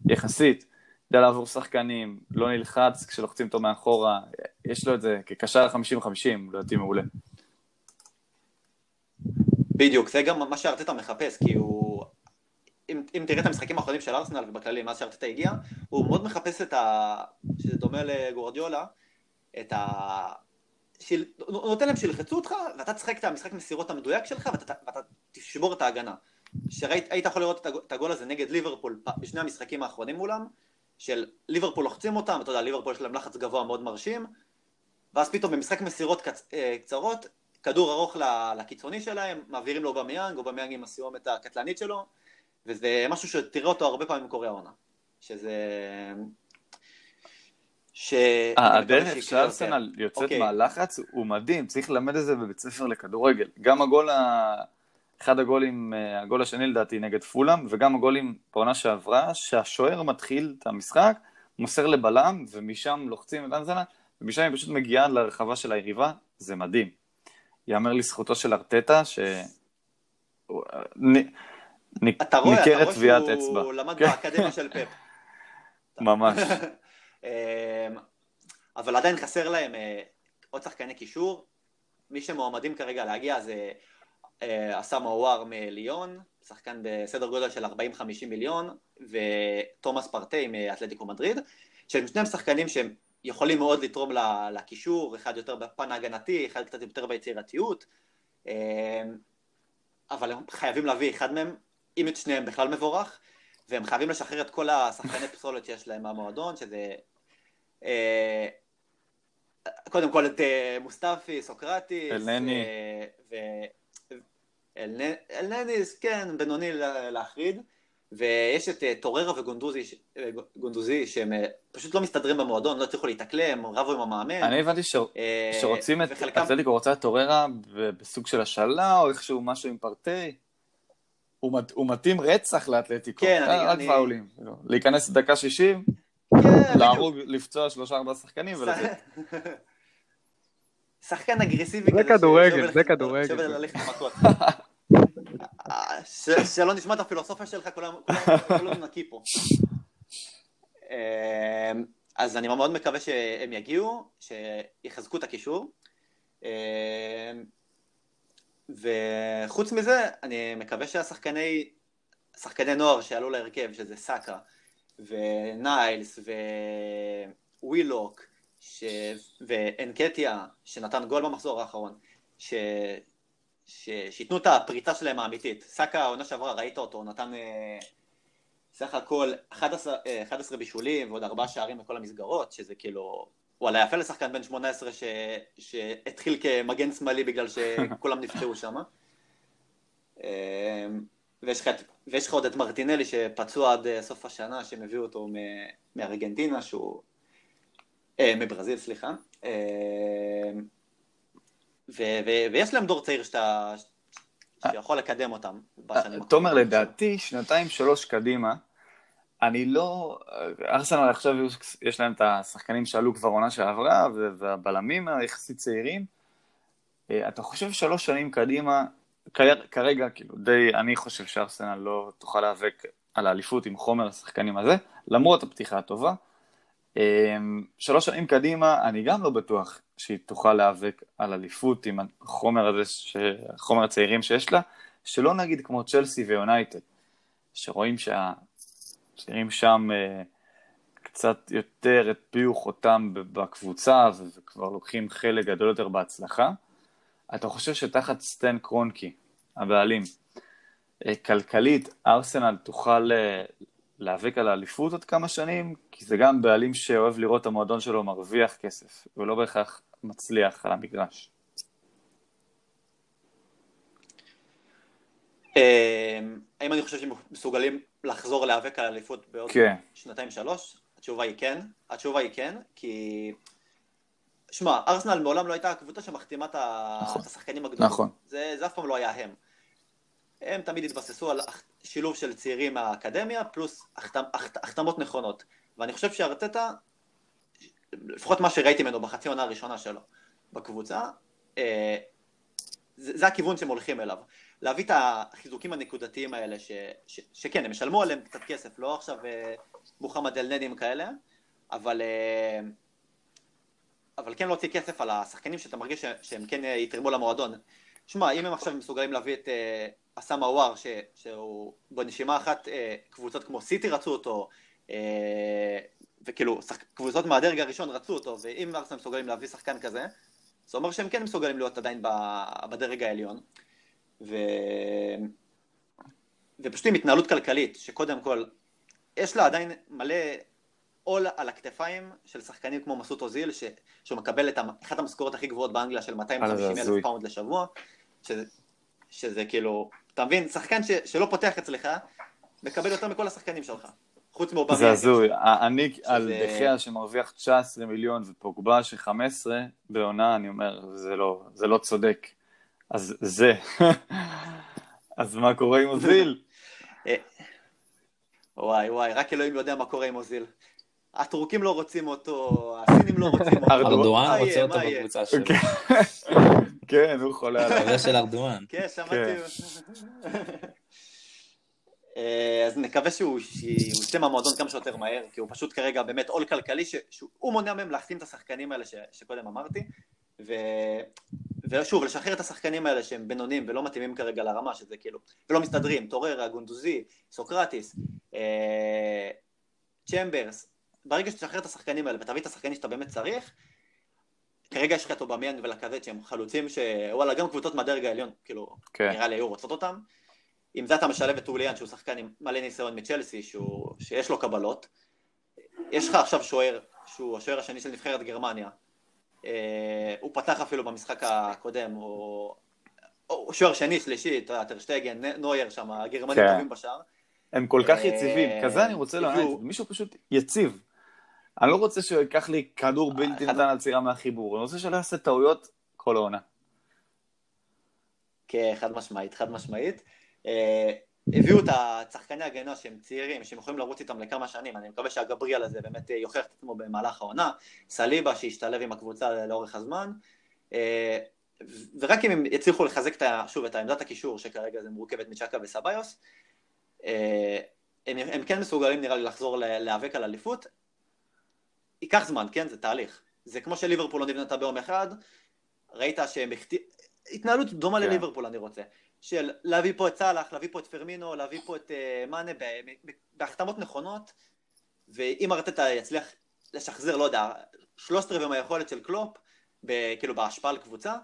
יחסית. יודע לעבור שחקנים, לא נלחץ כשלוחצים אותו מאחורה, יש לו את זה כקשר 50-50, לדעתי מעולה. בדיוק, זה גם מה שארטטה מחפש, כי הוא... אם, אם תראה את המשחקים האחרונים של ארסנל ובכללי, מאז שארטטה הגיע, הוא מאוד מחפש את ה... שזה דומה לגורדיולה, את ה... של... נותן להם שילחצו אותך, ואתה תשחק את המשחק מסירות המדויק שלך, ואתה, ואתה תשבור את ההגנה. שראית היית יכול לראות את הגול, הזה נגד ליברפול בשני המשחקים האחרונים מולם, של ליברפול לוחצים אותם, אתה יודע, ליברפול יש להם לחץ גבוה מאוד מרשים, ואז פתאום במשחק מסירות קצ... אה, קצרות, כדור ארוך לקיצוני שלהם, מעבירים לו אובמיאנג, אובמיאנג עם הסיומת הקטלנית שלו, וזה משהו שתראה אותו הרבה פעמים קורה העונה. שזה... ש... מקווה הדרך שארסנל יותר. יוצאת אוקיי. מהלחץ הוא מדהים, צריך ללמד את זה בבית ספר לכדורגל. גם הגול, ה... אחד הגולים, אה, הגול השני לדעתי נגד פולאם, וגם הגולים בעונה שעברה, שהשוער מתחיל את המשחק, מוסר לבלם, ומשם לוחצים את ארסנל, ומשם היא פשוט מגיעה לרחבה של היריבה, זה מדהים. יאמר לזכותו של ארטטה, ש... אתה רואה, אתה רואה שהוא. למד כן. באקדמיה של פפ. ממש. אמ, אבל עדיין חסר להם אה, עוד שחקני קישור. מי שמועמדים כרגע להגיע זה אה, אסאמה וואר מליון, שחקן בסדר גודל של 40-50 מיליון, ותומאס פרטי מאתלטיקו מדריד, שהם שניהם שחקנים שהם יכולים מאוד לתרום לקישור, אחד יותר בפן ההגנתי, אחד קצת יותר ביצירתיות, אמ, אבל הם חייבים להביא אחד מהם, אם את שניהם בכלל מבורך, והם חייבים לשחרר את כל השחקני פסולת שיש להם מהמועדון, שזה... אה, קודם כל את אה, מוסטפי, סוקרטיס, אלנני. אה, ו... אלנ- אלנניס, כן, בינוני לה- להחריד, ויש את אה, טוררה וגונדוזי, אה, גונדוזי, שהם אה, פשוט לא מסתדרים במועדון, לא הצליחו להתאקלם, רבו עם המאמן. אני הבנתי ש... שרוצים את וחלקם- אתלטיקו רוצה את טוררה בסוג של השאלה, או איכשהו משהו עם פרטי. הוא, מת, הוא מתאים רצח לאתלטיקו, כן, אני- רק אני- פאולים. לא. להיכנס דקה 60, כן. להרוג, לפצוע שלושה ארבעה שחקנים ולצאת. שחקן אגרסיבי זה כזה. כדורגל, שאוהב זה כדורגל. שלא נשמע את הפילוסופיה שלך, כולם נקי פה. אה, אז אני מאוד מקווה שהם יגיעו, שיחזקו את הקישור. אה, וחוץ מזה, אני מקווה שהשחקני, שחקני נוער שעלו להרכב, שזה סאקה, וניילס, ווילוק, ש... ואנקטיה, שנתן גול במחזור האחרון, ש... שייתנו את הפריצה שלהם האמיתית. סאקה, העונה שעברה, ראית אותו, הוא נתן אה, סך הכל 11, אה, 11 בישולים ועוד ארבעה שערים בכל המסגרות, שזה כאילו... וואלה, יפה לשחקן בן 18 ש... שהתחיל כמגן שמאלי בגלל שכולם נפצעו שם. ויש לך, את- ויש לך עוד את מרטינלי שפצוע עד אה, סוף השנה, שהם הביאו אותו מ... מארגנטינה, שהוא... אה, מברזיל, סליחה. אה, ו... ו... ויש להם דור צעיר שאתה... שיכול לקדם אותם בשנים. אה, תומר, לדעתי, שנתיים, שלוש קדימה, אני לא... ארסנל עכשיו יש להם את השחקנים שעלו כבר עונה שעברה, והבלמים היחסית צעירים. אה, אתה חושב שלוש שנים קדימה, כרגע, כאילו, די, אני חושב שארסנל לא תוכל להיאבק על האליפות עם חומר השחקנים הזה, למרות הפתיחה הטובה. אה, שלוש שנים קדימה, אני גם לא בטוח שהיא תוכל להיאבק על אליפות עם החומר הזה, ש... החומר הצעירים שיש לה, שלא נגיד כמו צ'לסי ויונייטד, שרואים שהצעירים שם אה, קצת יותר הטביעו חותם בקבוצה וכבר לוקחים חלק גדול יותר בהצלחה. אתה חושב שתחת סטן קרונקי, הבעלים, אה, כלכלית, ארסנל תוכל אה, להיאבק על האליפות עוד כמה שנים? כי זה גם בעלים שאוהב לראות את המועדון שלו מרוויח כסף, ולא בהכרח מצליח על המגרש. אה, האם אני חושב שהם מסוגלים לחזור להיאבק על האליפות בעוד כן. שנתיים שלוש? התשובה היא כן. התשובה היא כן, כי... שמע, ארסנל מעולם לא הייתה הקבוצה שמחתימה את נכון. השחקנים הגדולים. נכון. זה, זה אף פעם לא היה הם. הם תמיד התבססו על שילוב של צעירים מהאקדמיה, פלוס החתמ, החתמות נכונות. ואני חושב שארטטה, לפחות מה שראיתי ממנו בחצי עונה הראשונה שלו בקבוצה, אה, זה, זה הכיוון שהם הולכים אליו. להביא את החיזוקים הנקודתיים האלה, ש, ש, שכן, הם ישלמו עליהם קצת כסף, לא עכשיו אה, מוחמד אל-נדים כאלה, אבל, אה, אבל כן להוציא כסף על השחקנים שאתה מרגיש שהם כן יתרמו למועדון. שמע, אם הם עכשיו מסוגלים להביא את אסאם עוואר, שהוא בנשימה אחת, קבוצות כמו סיטי רצו אותו, וכאילו, קבוצות מהדרג הראשון רצו אותו, ואם ארסנל מסוגלים להביא שחקן כזה, זה אומר שהם כן מסוגלים להיות עדיין בדרג העליון. ו... ופשוט עם התנהלות כלכלית, שקודם כל, יש לה עדיין מלא עול על הכתפיים של שחקנים כמו מסוט אוזיל, ש... שהוא מקבל את אחת המשכורות הכי גבוהות באנגליה של 250 אלף פאונד לשבוע, שזה, שזה כאילו, אתה מבין, שחקן ש... שלא פותח אצלך, מקבל יותר מכל השחקנים שלך. חוץ מאובה. זה הזוי, אני על דה חאה שמרוויח 19 מיליון ופוגבה של 15 בעונה, אני אומר, זה לא, זה לא צודק. אז זה. אז מה קורה עם אוזיל? אה, וואי וואי, רק אלוהים יודע מה קורה עם אוזיל. הטורקים לא רוצים אותו, הסינים לא רוצים אותו. ארדואן רוצה אותו בקבוצה שלו. כן, כן הוא חולה עליו. חבר של ארדואן. כן, שמעתי. אה, אז נקווה שהוא יוצא מהמועדון כמה שיותר מהר, כי הוא פשוט כרגע באמת עול כלכלי, שהוא מונע מהם להחתים את השחקנים האלה שקודם אמרתי, ו... ושוב, לשחרר את השחקנים האלה שהם בינונים ולא מתאימים כרגע לרמה, שזה כאילו, ולא מסתדרים, טוררה, גונדוזי, סוקרטיס, אה... צ'מברס, ברגע שתשחרר את השחקנים האלה ותביא את השחקנים שאתה באמת צריך, כרגע יש לך את אובמיאנג ולקוות שהם חלוצים שוואלה, גם קבוצות מהדרג העליון, כאילו, כן. נראה לי היו רוצות אותם. עם זה אתה משלב את אוליאן שהוא שחקן עם מלא ניסיון מצ'לסי, שהוא, שיש לו קבלות. יש לך עכשיו שוער, שהוא השוער השני של נבחרת גרמניה. אה, הוא פתח אפילו במשחק הקודם, הוא, הוא שוער שני, שלישי, אתה יודע, טרשטגן, נויר שם, הגרמנים כן. טובים בשער. הם כל כך יציבים, אה, כזה אני רוצה לענות, מישהו פשוט יציב. אני לא רוצה שהוא ייקח לי כדור בלתי ניתן על צירה מהחיבור, אני רוצה שלא יעשה טעויות כל העונה. כן, חד משמעית, חד משמעית. אה, הביאו את השחקני הגנה שהם צעירים, שהם יכולים לרוץ איתם לכמה שנים, אני מקווה שהגבריאל הזה באמת יוכיח את עצמו במהלך העונה, סליבה שישתלב עם הקבוצה לאורך הזמן, אה, ורק אם הם יצליחו לחזק את, שוב את העמדת הקישור שכרגע זה מורכבת מצ'קה וסביוס, אה, הם, הם כן מסוגלים נראה לי לחזור להיאבק על אליפות, ייקח זמן, כן? זה תהליך. זה כמו שליברפול לא נבנתה ביום אחד, ראית שהם התנהלות דומה כן. לליברפול אני רוצה. של להביא פה את סאלח, להביא פה את פרמינו, להביא פה את uh, מאנה בהחתמות נכונות, ואם ארטטה יצליח לשחזר, לא יודע, שלושת רבעי מהיכולת של קלופ, ב, כאילו בהשפעה על קבוצה,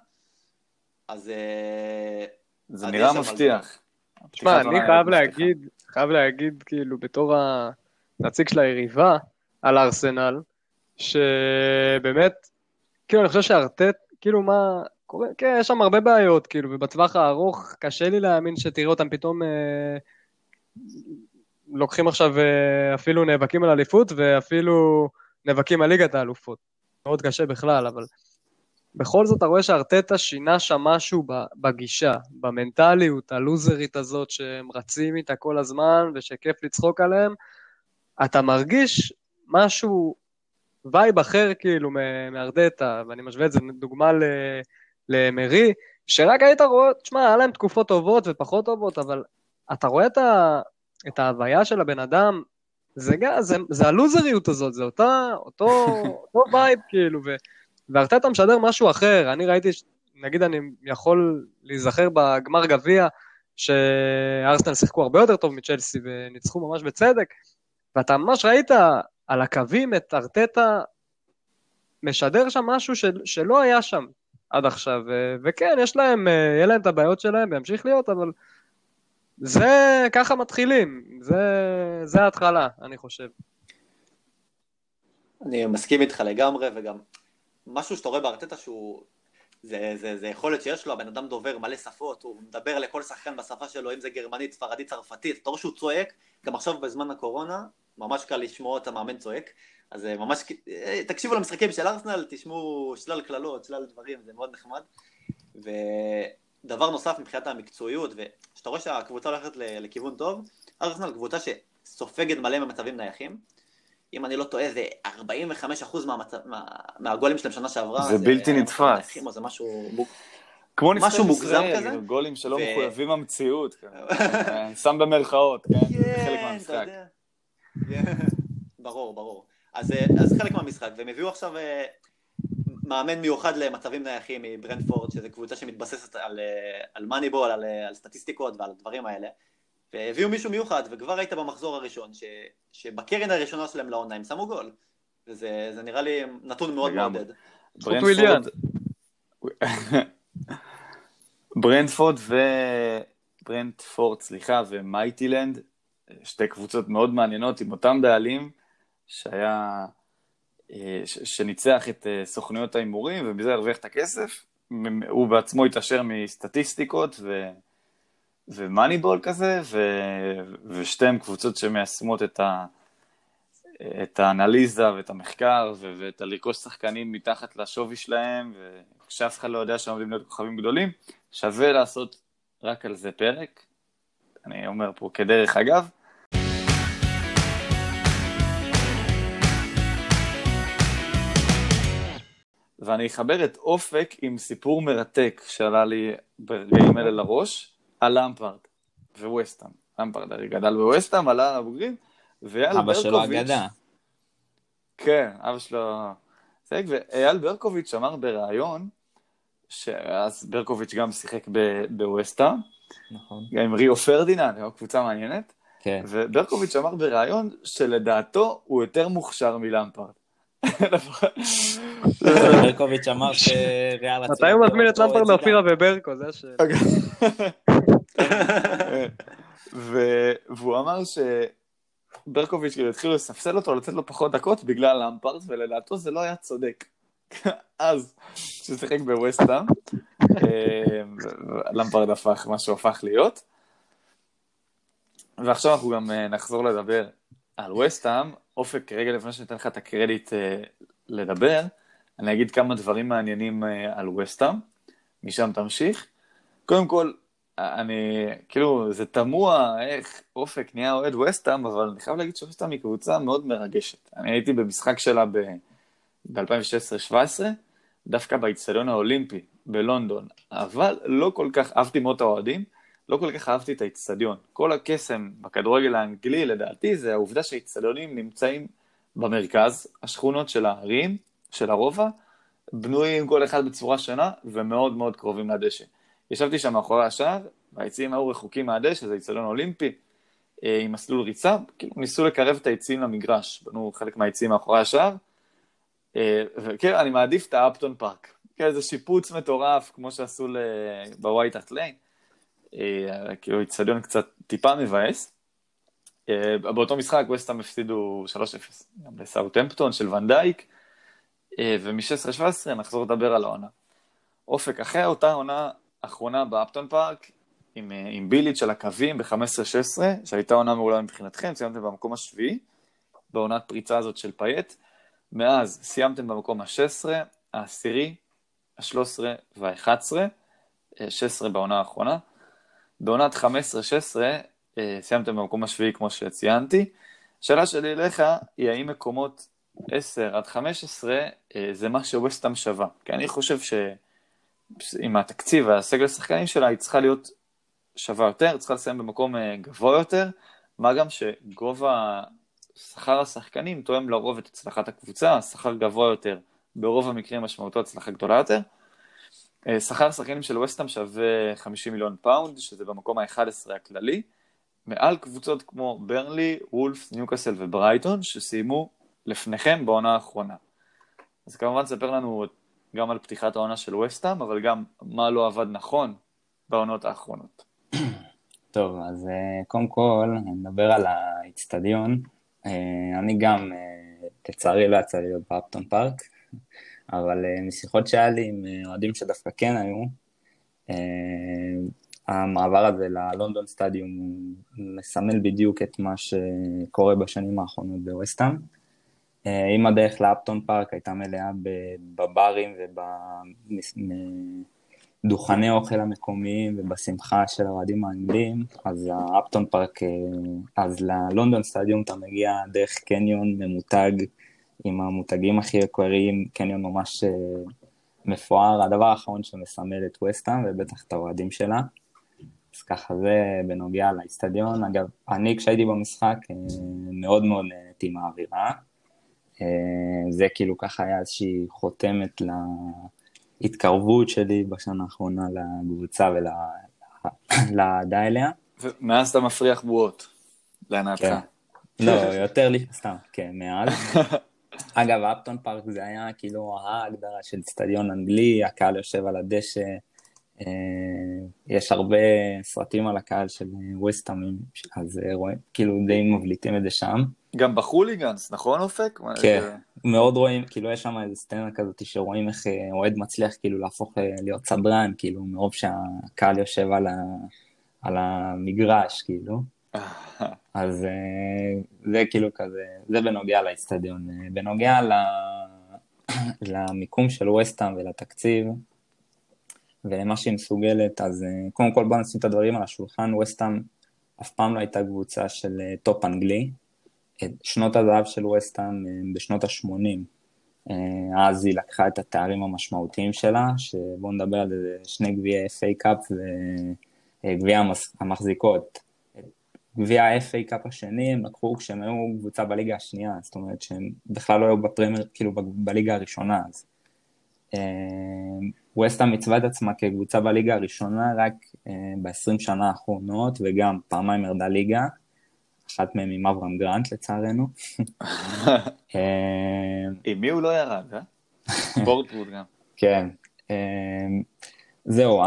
אז... Uh, זה נראה מבטיח. תשמע, אני חייב להגיד, חייב להגיד, כאילו, בתור הנציג של היריבה על ארסנל, שבאמת, כאילו, אני חושב שארטט, כאילו, מה, קורה, כן, יש שם הרבה בעיות, כאילו, ובטווח הארוך קשה לי להאמין שתראה אותם פתאום אה, לוקחים עכשיו אה, אפילו נאבקים על אליפות, ואפילו נאבקים על ליגת האלופות. מאוד קשה בכלל, אבל בכל זאת אתה רואה שארטטה שינה שם משהו בגישה, במנטליות הלוזרית הזאת שהם רצים איתה כל הזמן ושכיף לצחוק עליהם. אתה מרגיש משהו, וייב אחר כאילו מארטטה, ואני משווה את זה דוגמה ל... למרי, שרק היית רואה, תשמע, היה להם תקופות טובות ופחות טובות, אבל אתה רואה את, ה, את ההוויה של הבן אדם, זה, זה, זה הלוזריות הזאת, זה אותה, אותו, אותו vibe, כאילו, ו, וארטטה משדר משהו אחר. אני ראיתי, נגיד אני יכול להיזכר בגמר גביע, שארסנל שיחקו הרבה יותר טוב מצ'לסי וניצחו ממש בצדק, ואתה ממש ראית על הקווים את ארטטה משדר שם משהו של, שלא היה שם. עד עכשיו, וכן, יש להם, אה, יהיה להם את הבעיות שלהם וימשיך להיות, אבל זה, ככה מתחילים, זה, זה ההתחלה, אני חושב. אני מסכים איתך לגמרי, וגם משהו שאתה רואה בארטטה שהוא, זה, זה, זה יכולת שיש לו, הבן אדם דובר מלא שפות, הוא מדבר לכל שחקן בשפה שלו, אם זה גרמנית, ספרדית, צרפתית, אתה רואה שהוא צועק, גם עכשיו בזמן הקורונה, ממש קל לשמוע את המאמן צועק, אז אה, ממש, אה, תקשיבו למשחקים של ארסנל, תשמעו שלל קללות, שלל דברים, זה מאוד נחמד. ו... דבר נוסף מבחינת המקצועיות, וכשאתה רואה שהקבוצה הולכת לכיוון טוב, ארסנל קבוצה שסופגת מלא ממצבים נייחים. אם אני לא טועה, זה 45% מהמצ... מה... מהגולים שלהם שנה שעברה. זה בלתי נתפס. זה משהו... כמו משהו מוגזם כזה. גולים שלא ו... מחויבים המציאות. כן. שם במרכאות, כן? זה חלק מהמשחק. ברור, ברור. אז, אז חלק מהמשחק, והם הביאו עכשיו מאמן מיוחד למצבים נייחים מברנטפורד, שזו קבוצה שמתבססת על, על מאניבול, על, על סטטיסטיקות ועל הדברים האלה. והביאו מישהו מיוחד, וכבר ראית במחזור הראשון, ש, שבקרן הראשונה שלהם לעונה הם שמו גול. וזה נראה לי נתון מאוד מעודד. ברנטפורד... ברנטפורד ו... ברנטפורד, סליחה, ומיטיולן, שתי קבוצות מאוד מעניינות עם אותם בעלים, שהיה... אה, שניצח את אה, סוכנויות ההימורים ובזה הרוויח את הכסף. הוא בעצמו התעשר מסטטיסטיקות ו... ומאניבול כזה, ו... ושתיהן קבוצות שמיישמות את, ה... את האנליזה ואת המחקר ו... ואת הלרכוש שחקנים מתחת לשווי שלהם, וכשאף אחד לא יודע שהם עומדים להיות כוכבים גדולים, שווה לעשות רק על זה פרק. אני אומר פה כדרך אגב. ואני אחבר את אופק עם סיפור מרתק שעלה לי ברגעים אלה לראש, על למפרד וווסטהאם. למפרד הרי גדל בווסטהאם, עלה לבוגרים, ואייל ברקוביץ'... אבא שלו אגדה. כן, אבא שלו... ואייל ברקוביץ' אמר בריאיון, שאז ברקוביץ' גם שיחק בווסטהאם, נכון. גם עם ריו פרדיננד, קבוצה מעניינת, כן. וברקוביץ' אמר בריאיון שלדעתו הוא יותר מוכשר מלמפרד. ברקוביץ' אמר שריאל עצמם... מתי הוא מזמין את למפרד לאופירה וברקו? זה השאלה. והוא אמר שברקוביץ' כאילו התחילו לספסל אותו, לתת לו פחות דקות בגלל למפרד, ולדעתו זה לא היה צודק. אז, כשהוא שיחק בווסטהאם, למפרד הפך מה שהוא הפך להיות. ועכשיו אנחנו גם נחזור לדבר על ווסטהאם, אופק, רגע לפני שאני אתן לך את הקרדיט uh, לדבר, אני אגיד כמה דברים מעניינים uh, על וסטאם, משם תמשיך. קודם כל, אני, כאילו, זה תמוה איך אופק נהיה אוהד וסטאם, אבל אני חייב להגיד שווסטאם היא קבוצה מאוד מרגשת. אני הייתי במשחק שלה ב-2016-2017, דווקא באיצטדיון האולימפי בלונדון, אבל לא כל כך אהבתי מאוד את האוהדים. לא כל כך אהבתי את האיצטדיון. כל הקסם בכדורגל האנגלי, לדעתי, זה העובדה שהאיצטדיונים נמצאים במרכז, השכונות של הערים, של הרובע, בנויים כל אחד בצורה שונה, ומאוד מאוד קרובים לדשא. ישבתי שם מאחורי השער, והיציעים היו רחוקים מהדשא, זה איצטדיון אולימפי, אה, עם מסלול ריצה, כאילו ניסו לקרב את היציעים למגרש, בנו חלק מהיציעים מאחורי השער, אה, וכן, אני מעדיף את האפטון פארק. כן, זה שיפוץ מטורף, כמו שעשו בווייט הארט ליין. אה, כאילו איצטדיון קצת טיפה מבאס. באותו משחק ווסטהאם הפסידו 3-0, גם לסאוטהמפטון של ואן דייק, ומ-16-17 נחזור לדבר על העונה. אופק, אחרי אותה עונה אחרונה באפטון פארק, עם, עם ביליץ' על הקווים ב-15-16, שהייתה עונה מעולה מבחינתכם, סיימתם במקום השביעי, בעונת פריצה הזאת של פאייט. מאז סיימתם במקום ה-16, העשירי, ה-13 וה-11, 16 בעונה האחרונה. בעונת 15-16 אה, סיימתם במקום השביעי כמו שציינתי. השאלה שלי אליך היא האם מקומות 10 עד 15 אה, זה מה שווסטהאם שווה. כי אני חושב שעם התקציב והסגל השחקנים שלה היא צריכה להיות שווה יותר, צריכה לסיים במקום אה, גבוה יותר, מה גם שגובה שכר השחקנים תואם לרוב את הצלחת הקבוצה, שכר גבוה יותר, ברוב המקרים משמעותו הצלחה גדולה יותר. אה, שכר השחקנים של ווסטהאם שווה 50 מיליון פאונד, שזה במקום ה-11 הכללי, מעל קבוצות כמו ברנלי, וולבס, ניוקאסל וברייטון, שסיימו לפניכם בעונה האחרונה. אז כמובן ספר לנו גם על פתיחת העונה של ווסטהאם, אבל גם מה לא עבד נכון בעונות האחרונות. טוב, אז אה, קודם כל, נדבר על האיצטדיון. אה, אני גם, לצערי לא יצא לי להיות באפטון פארק. אבל משיחות שהיה לי עם אוהדים שדווקא כן היו, המעבר הזה ללונדון סטדיום מסמל בדיוק את מה שקורה בשנים האחרונות בווסטהאם. אם הדרך לאפטון פארק הייתה מלאה בברים בדוכני אוכל המקומיים ובשמחה של האוהדים האנגלים, אז האפטון פארק, אה, אז ללונדון סטדיום אתה מגיע דרך קניון ממותג עם המותגים הכי יקרים, קניון ממש אה, מפואר, הדבר האחרון שמסמל את וסטהאם ובטח את האוהדים שלה. אז ככה זה בנוגע לאיצטדיון. אגב, אני כשהייתי במשחק אה, מאוד מאוד נהניתי מהאווירה. זה כאילו ככה היה איזושהי חותמת להתקרבות שלי בשנה האחרונה לקבוצה ולאהדה אליה. ומאז אתה מפריח בועות, להנאתך. כן. לא, יותר לי, סתם, כן, מאז. אגב, אפטון פארק זה היה כאילו ההגדרה של אצטדיון אנגלי, הקהל יושב על הדשא, אה, יש הרבה סרטים על הקהל של ווסטהאמים, אז אה, רואים, כאילו די מבליטים את זה שם. גם בחוליגנס, נכון אופק? כן, מאוד רואים, כאילו יש שם איזה סצנה כזאת שרואים איך אה, אוהד מצליח כאילו להפוך להיות סדרן, כאילו מרוב שהקהל יושב על, ה, על המגרש, כאילו. אז זה כאילו כזה, זה בנוגע לאצטדיון. בנוגע למיקום של ווסטהאם ולתקציב, ולמה שהיא מסוגלת, אז אה, קודם כל בוא נשים את הדברים על השולחן, וסטאם אף פעם לא הייתה קבוצה של אה, טופ אנגלי, שנות הזהב של ווסטהאם בשנות ה-80, אה, אז היא לקחה את התארים המשמעותיים שלה, שבואו נדבר על זה, שני גביעי FA Cup וגביע המחזיקות. גביע ה-FA Cup השני הם לקחו כשהם היו קבוצה בליגה השנייה, זאת אומרת שהם בכלל לא היו בפרמייר, כאילו בליגה הראשונה אז. ווסטהאם מצבה את עצמה כקבוצה בליגה הראשונה רק uh, ב-20 שנה האחרונות, וגם פעמיים ירדה ליגה, אחת מהן עם אברהם גרנט לצערנו. אה, עם מי הוא לא ירד, אה? בורטווד גם. כן. Uh, זהו,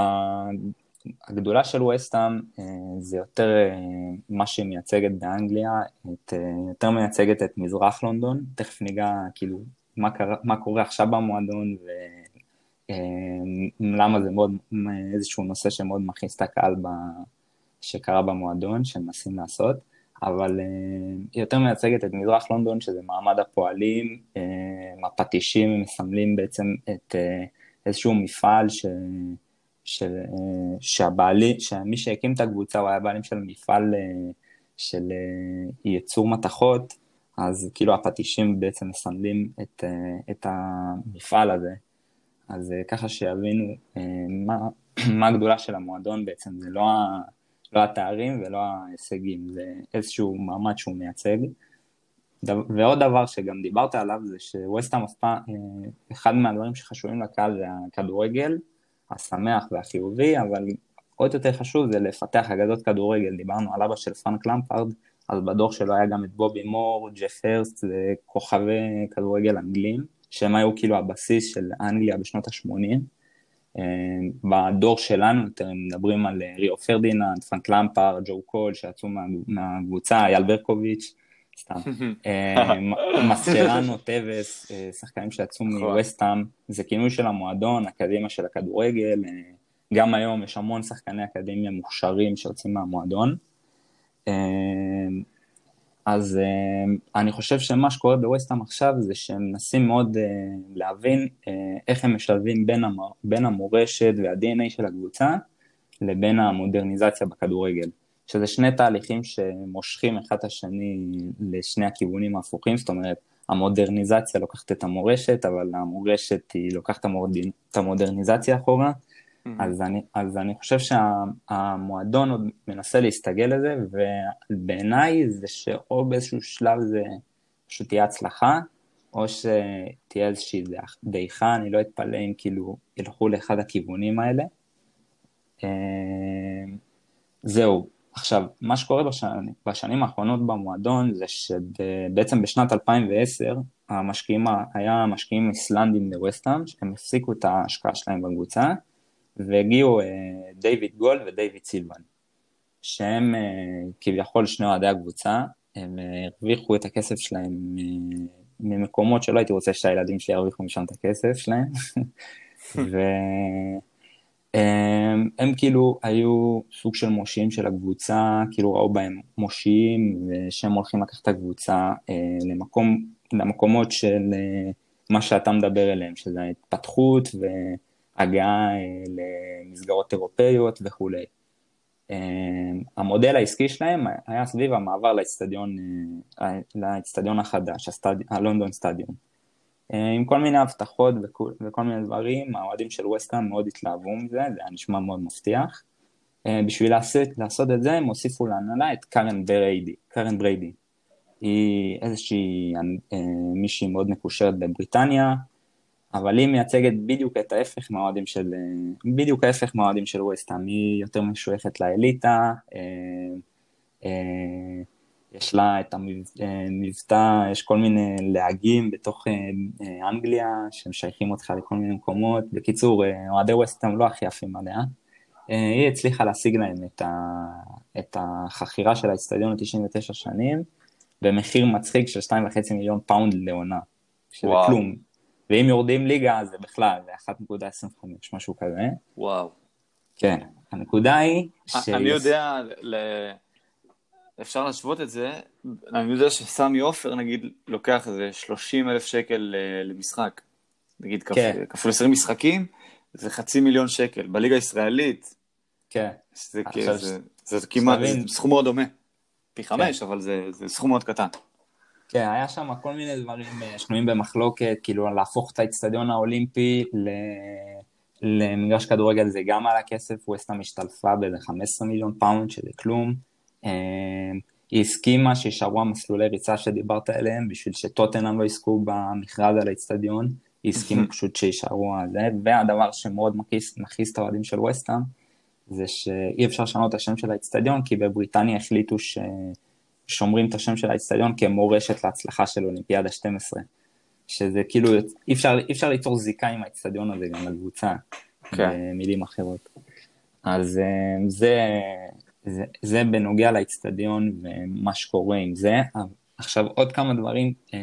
הגדולה של ווסטהאם uh, זה יותר מה שהיא מייצגת באנגליה, את, יותר מייצגת את מזרח לונדון, תכף ניגע כאילו מה, קרה, מה קורה עכשיו במועדון, ו... אמ, למה זה מאוד, איזשהו נושא שמאוד מכניס את הקהל ב, שקרה במועדון, שמנסים לעשות, אבל אה, היא יותר מייצגת את מזרח לונדון, שזה מעמד הפועלים, אה, הפטישים מסמלים בעצם את אה, איזשהו מפעל ש... של, שהבעלי, שמי שהקים את הקבוצה הוא היה בעלים של מפעל של ייצור מתכות, אז כאילו הפטישים בעצם מסמלים את, את המפעל הזה, אז אה, ככה שיבינו אה, מה, מה הגדולה של המועדון בעצם, זה לא, ה, לא התארים ולא ההישגים, זה איזשהו מעמד שהוא מייצג. ועוד דבר שגם דיברת עליו זה שווסטהאם אף פעם, אה, אחד מהדברים שחשובים לקהל זה הכדורגל, השמח והחיובי, אבל עוד יותר חשוב זה לפתח אגדות כדורגל, דיברנו על אבא של פאנק למפארד, אז בדוח שלו היה גם את בובי מור, ג'ף הרסט, זה כוכבי כדורגל אנגלים. שהם היו כאילו הבסיס של אנגליה בשנות ה-80. אה, בדור שלנו יותר מדברים על אה, ריו פרדיננד, פרנק למפר, ג'ו קול שיצאו מהקבוצה, אייל ברקוביץ', סתם. אה, מסקרנו, טווס, שחקנים שיצאו נכון. מווסטהאם, זה כינוי של המועדון, אקדמיה של הכדורגל, גם היום יש המון שחקני אקדמיה מוכשרים שיוצאים מהמועדון. אז אה, אני חושב שמה שקורה בווסטהאם עכשיו זה שהם מנסים מאוד אה, להבין uh, איך הם משלבים בין, המ, בין המורשת וה-DNA של הקבוצה לבין המודרניזציה בכדורגל, שזה שני תהליכים שמושכים אחד את השני לשני הכיוונים ההפוכים, זאת אומרת המודרניזציה לוקחת את המורשת, אבל המורשת היא לוקחת את המודרניזציה אחורה, אז, אני, אז אני חושב שהמועדון עוד מנסה להסתגל לזה, ובעיניי זה שאו באיזשהו שלב זה פשוט תהיה הצלחה, או שתהיה איזושהי דעיכה, אני לא אתפלא אם כאילו ילכו לאחד הכיוונים האלה. אה, זהו, עכשיו, מה שקורה בשנים, בשנים האחרונות במועדון זה שבעצם בשנת 2010 המשקיעים, היה משקיעים איסלנדים לווסטהאם, שהם הפסיקו את ההשקעה שלהם בקבוצה, והגיעו אה, דיוויד גול ודייוויד סילבן, שהם אה, כביכול שני אוהדי הקבוצה, הם אה, הרוויחו את הכסף שלהם ממקומות שלא הייתי רוצה שהילדים שלי ירוויחו משם את הכסף שלהם, והם הם כאילו היו סוג של מושיעים של הקבוצה, כאילו ראו בהם מושיעים, ושהם הולכים לקחת את הקבוצה למקום, למקומות של מה שאתה מדבר אליהם, שזה ההתפתחות, ו... הגעה למסגרות אירופאיות וכולי. המודל העסקי שלהם היה סביב המעבר לאצטדיון, לאצטדיון החדש, ה London Stadium. עם כל מיני הבטחות וכל, וכל מיני דברים, האוהדים של ווסטהאם מאוד התלהבו מזה, זה היה נשמע מאוד מבטיח. בשביל לעשות, לעשות את זה הם הוסיפו להנהלה את קארן בריידי, קארן בריידי. היא איזושהי מישהי מאוד מקושרת בבריטניה, אבל היא מייצגת בדיוק את ההפך מהאוהדים של, בדיוק ההפך מהאוהדים של ווסטהאם, היא יותר משויכת לאליטה, יש לה את המבטא, יש כל מיני להגים בתוך אנגליה שהם שייכים אותך לכל מיני מקומות, בקיצור, אוהדי ווסטהאם לא הכי יפים עליה. היא הצליחה להשיג להם את, ה, את החכירה של האצטדיון ל-99 שנים במחיר מצחיק של 2.5 מיליון פאונד לעונה, שזה וואו. כלום. ואם יורדים ליגה זה בכלל, זה 1.25, משהו כזה. וואו. כן, הנקודה היא ש... אני יודע, ל... אפשר להשוות את זה, אני יודע שסמי עופר נגיד לוקח איזה 30 אלף שקל למשחק, נגיד כן. כפול 20 משחקים, זה חצי מיליון שקל. בליגה הישראלית, כן. זה, זה, זה, זה כמעט, זה סכום מאוד דומה. פי. חמש, כן. אבל זה, זה סכום מאוד קטן. כן, היה שם כל מיני דברים אה, שנויים במחלוקת, כאילו להפוך את האצטדיון האולימפי ל... למגרש כדורגל זה גם על הכסף, ווסטהאם השתלפה באיזה 15 מיליון פאונד, שזה כלום. אה, היא הסכימה שישארו המסלולי ריצה שדיברת עליהם, בשביל שטוטנאם לא יזכו במכרז על האצטדיון, היא הסכימה פשוט שישארו על זה, והדבר שמאוד מכעיס את האוהדים של ווסטהאם, זה שאי אפשר לשנות את השם של האצטדיון, כי בבריטניה החליטו ששומרים את השם של האצטדיון כמורשת להצלחה של אולימפיאדה 12. שזה כאילו, אי אפשר, אי אפשר ליצור זיקה עם האצטדיון הזה גם לקבוצה. כן. במילים אחרות. אז אה, זה, זה, זה בנוגע לאצטדיון ומה שקורה עם זה. עכשיו עוד כמה דברים אה,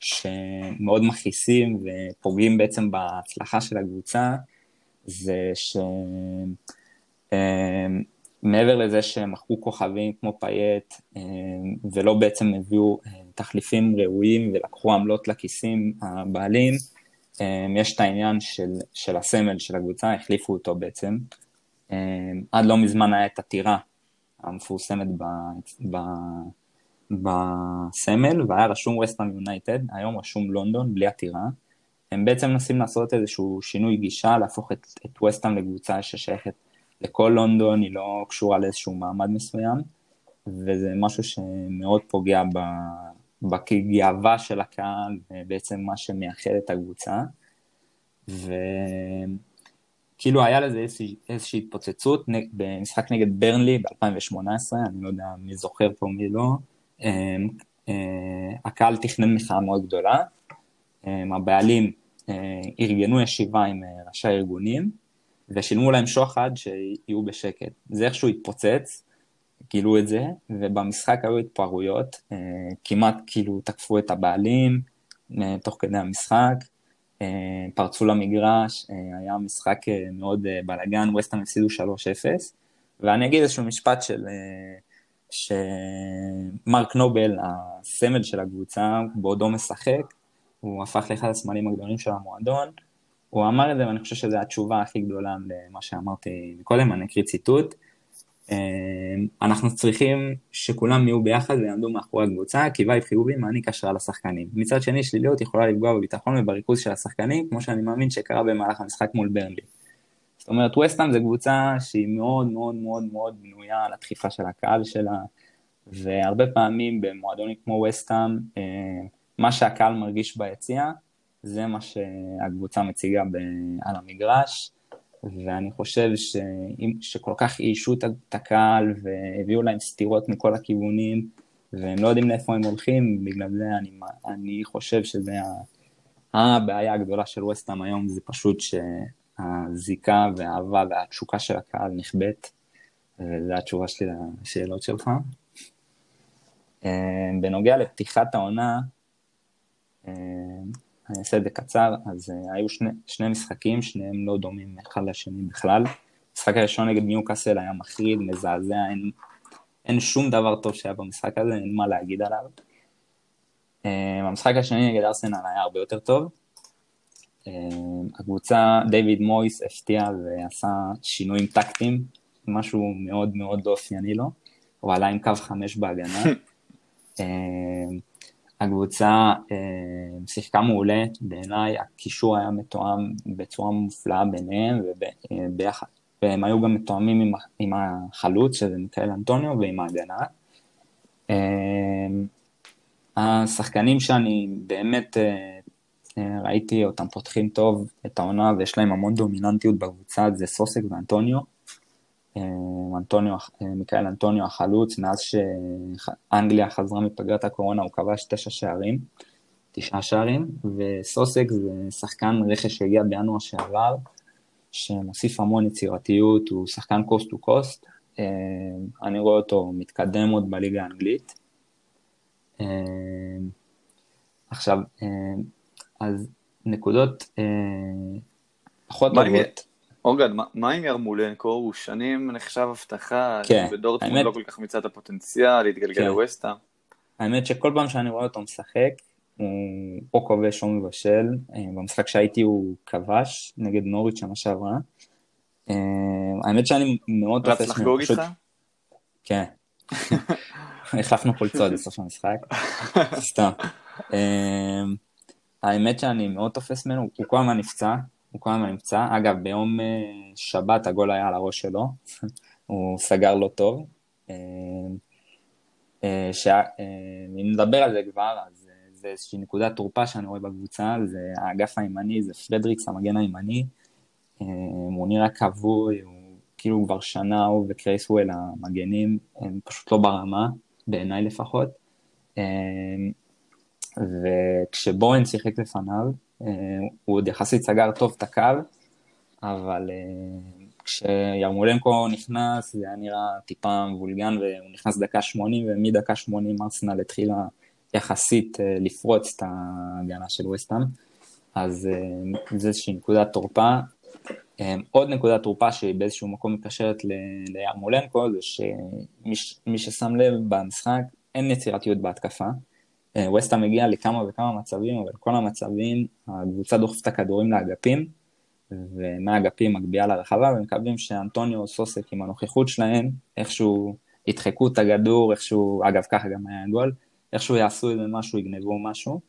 שמאוד מכעיסים ופוגעים בעצם בהצלחה של הקבוצה, זה שמעבר לזה שהם מכרו כוכבים כמו פייט ולא בעצם הביאו תחליפים ראויים ולקחו עמלות לכיסים הבעלים, יש את העניין של, של הסמל של הקבוצה, החליפו אותו בעצם. עד לא מזמן היה את הטירה המפורסמת ב, ב, בסמל, והיה רשום ווסטהאם יונייטד, היום רשום לונדון בלי הטירה. הם בעצם מנסים לעשות איזשהו שינוי גישה, להפוך את, את ווסטהאם לקבוצה ששייכת לכל לונדון, היא לא קשורה לאיזשהו מעמד מסוים, וזה משהו שמאוד פוגע בגאווה של הקהל, ובעצם מה שמייחד את הקבוצה. וכאילו היה לזה איזושהי, איזושהי התפוצצות במשחק נגד ברנלי ב-2018, אני לא יודע מי זוכר פה מי לא, אה, אה, הקהל תכנן מחאה מאוד גדולה, הבעלים אה, ארגנו ישיבה עם אה, ראשי הארגונים ושילמו להם שוחד שיהיו בשקט. זה איכשהו התפוצץ, גילו את זה, ובמשחק היו התפרעויות, אה, כמעט כאילו תקפו את הבעלים תוך כדי המשחק, פרצו למגרש, היה משחק מאוד בלאגן, ווסטהאם הפסידו 3-0, ואני אגיד איזשהו משפט של... שמרק נובל, הסמל של הקבוצה, בעודו משחק, הוא הפך לאחד הסמלים הגדולים של המועדון. הוא אמר את זה, ואני חושב שזו התשובה הכי גדולה למה שאמרתי קודם, אני אקריא ציטוט. אה, אנחנו צריכים שכולם יהיו ביחד ויעמדו מאחורי הקבוצה, כי vibe חיובי מעניק השראה לשחקנים. מצד שני, שליליות יכולה לפגוע בביטחון ובריכוז של השחקנים, כמו שאני מאמין שקרה במהלך המשחק מול ברנלי. זאת אומרת, ווסטהאם זה קבוצה שהיא מאוד מאוד מאוד מאוד בנויה על הדחיפה של הקהל שלה, והרבה פעמים במועדונים כמו ווסטהאם, אה, מה שהקהל מרגיש ביציע, זה מה שהקבוצה מציגה ב, על המגרש, ואני חושב ש, שכל כך איישו את הקהל והביאו להם סתירות מכל הכיוונים, והם לא יודעים לאיפה הם הולכים, בגלל זה אני, אני חושב שזה הבעיה הגדולה של ווסטהאם היום, זה פשוט שהזיקה והאהבה והתשוקה של הקהל נכבדת, וזו התשובה שלי לשאלות שלך. אה, בנוגע לפתיחת העונה, אה, אני אעשה את זה קצר, אז אה, היו שני, שני משחקים, שניהם לא דומים אחד לשני בכלל. המשחק הראשון נגד ניוקאסל היה מחריד, מזעזע, אין, אין שום דבר טוב שהיה במשחק הזה, אין מה להגיד עליו. המשחק השני נגד ארסנל היה הרבה יותר טוב. הקבוצה, דיוויד מויס הפתיע ועשה שינויים טקטיים, משהו מאוד מאוד לא אופייני לו, הוא עלה עם קו חמש בהגנה. הקבוצה שיחקה מעולה, בעיניי הקישור היה מתואם בצורה מופלאה ביניהם, וביחד, והם היו גם מתואמים עם, עם החלוץ, שזה מיכאל אנטוניו, ועם ההגנה. השחקנים שאני באמת ראיתי אותם פותחים טוב את העונה, ויש להם המון דומיננטיות בקבוצה, זה סוסק ואנטוניו. אנטוניו, מיכאל אנטוניו החלוץ, מאז שאנגליה חזרה מפגרת הקורונה הוא כבש תשע שערים, תשעה שערים, וסוסק זה שחקן רכש שהגיע בינואר שעבר, שמוסיף המון יצירתיות, הוא שחקן קוסט טו קוסט, אני רואה אותו מתקדם עוד בליגה האנגלית. עכשיו, אז נקודות פחות טובות. אורגד, מה עם ירמולנקו? הוא שנים נחשב הבטחה, כן, ודורטמונד לא כל כך מיצה את הפוטנציאל, להתגלגל כן. לווסטהאם. האמת שכל פעם שאני רואה אותו משחק, הוא או כובש או מבשל, במשחק שהייתי הוא כבש נגד נוריץ' שנה שעברה. האמת שאני מאוד רץ לחגוג איתך? כן. החלפנו חולצות בסוף המשחק, סתם. האמת שאני מאוד תופס ממנו, הוא כל הזמן נפצע, הוא כל הזמן נפצע. אגב, ביום שבת הגול היה על הראש שלו, הוא סגר לא טוב. אם נדבר על זה כבר, אז זה איזושהי נקודת תורפה שאני רואה בקבוצה, זה האגף הימני, זה פרדריקס המגן הימני. הוא נראה כבוי, הוא כאילו כבר שנה הוא וקרייסוול המגנים, הם פשוט לא ברמה, בעיניי לפחות. וכשבוהן שיחק לפניו, הוא עוד יחסית סגר טוב את הקו, אבל כשירמולנקו נכנס זה היה נראה טיפה מבולגן והוא נכנס דקה 80 ומדקה 80 ארסנל התחילה יחסית לפרוץ את ההגנה של וסטאם, אז זה איזושהי נקודת תורפה. עוד נקודת תורפה שהיא באיזשהו מקום מקשרת לירמולנקו זה שמי ששם לב במשחק אין יצירתיות בהתקפה. ווסטהאם הגיע לכמה וכמה מצבים, אבל כל המצבים, הקבוצה דוחפת את הכדורים לאגפים, ומהאגפים מגביהה לרחבה, ומקווים שאנטוניו סוסק עם הנוכחות שלהם, איכשהו ידחקו את הכדור, איכשהו, אגב ככה גם היה גול, איכשהו יעשו איזה משהו, יגנבו משהו,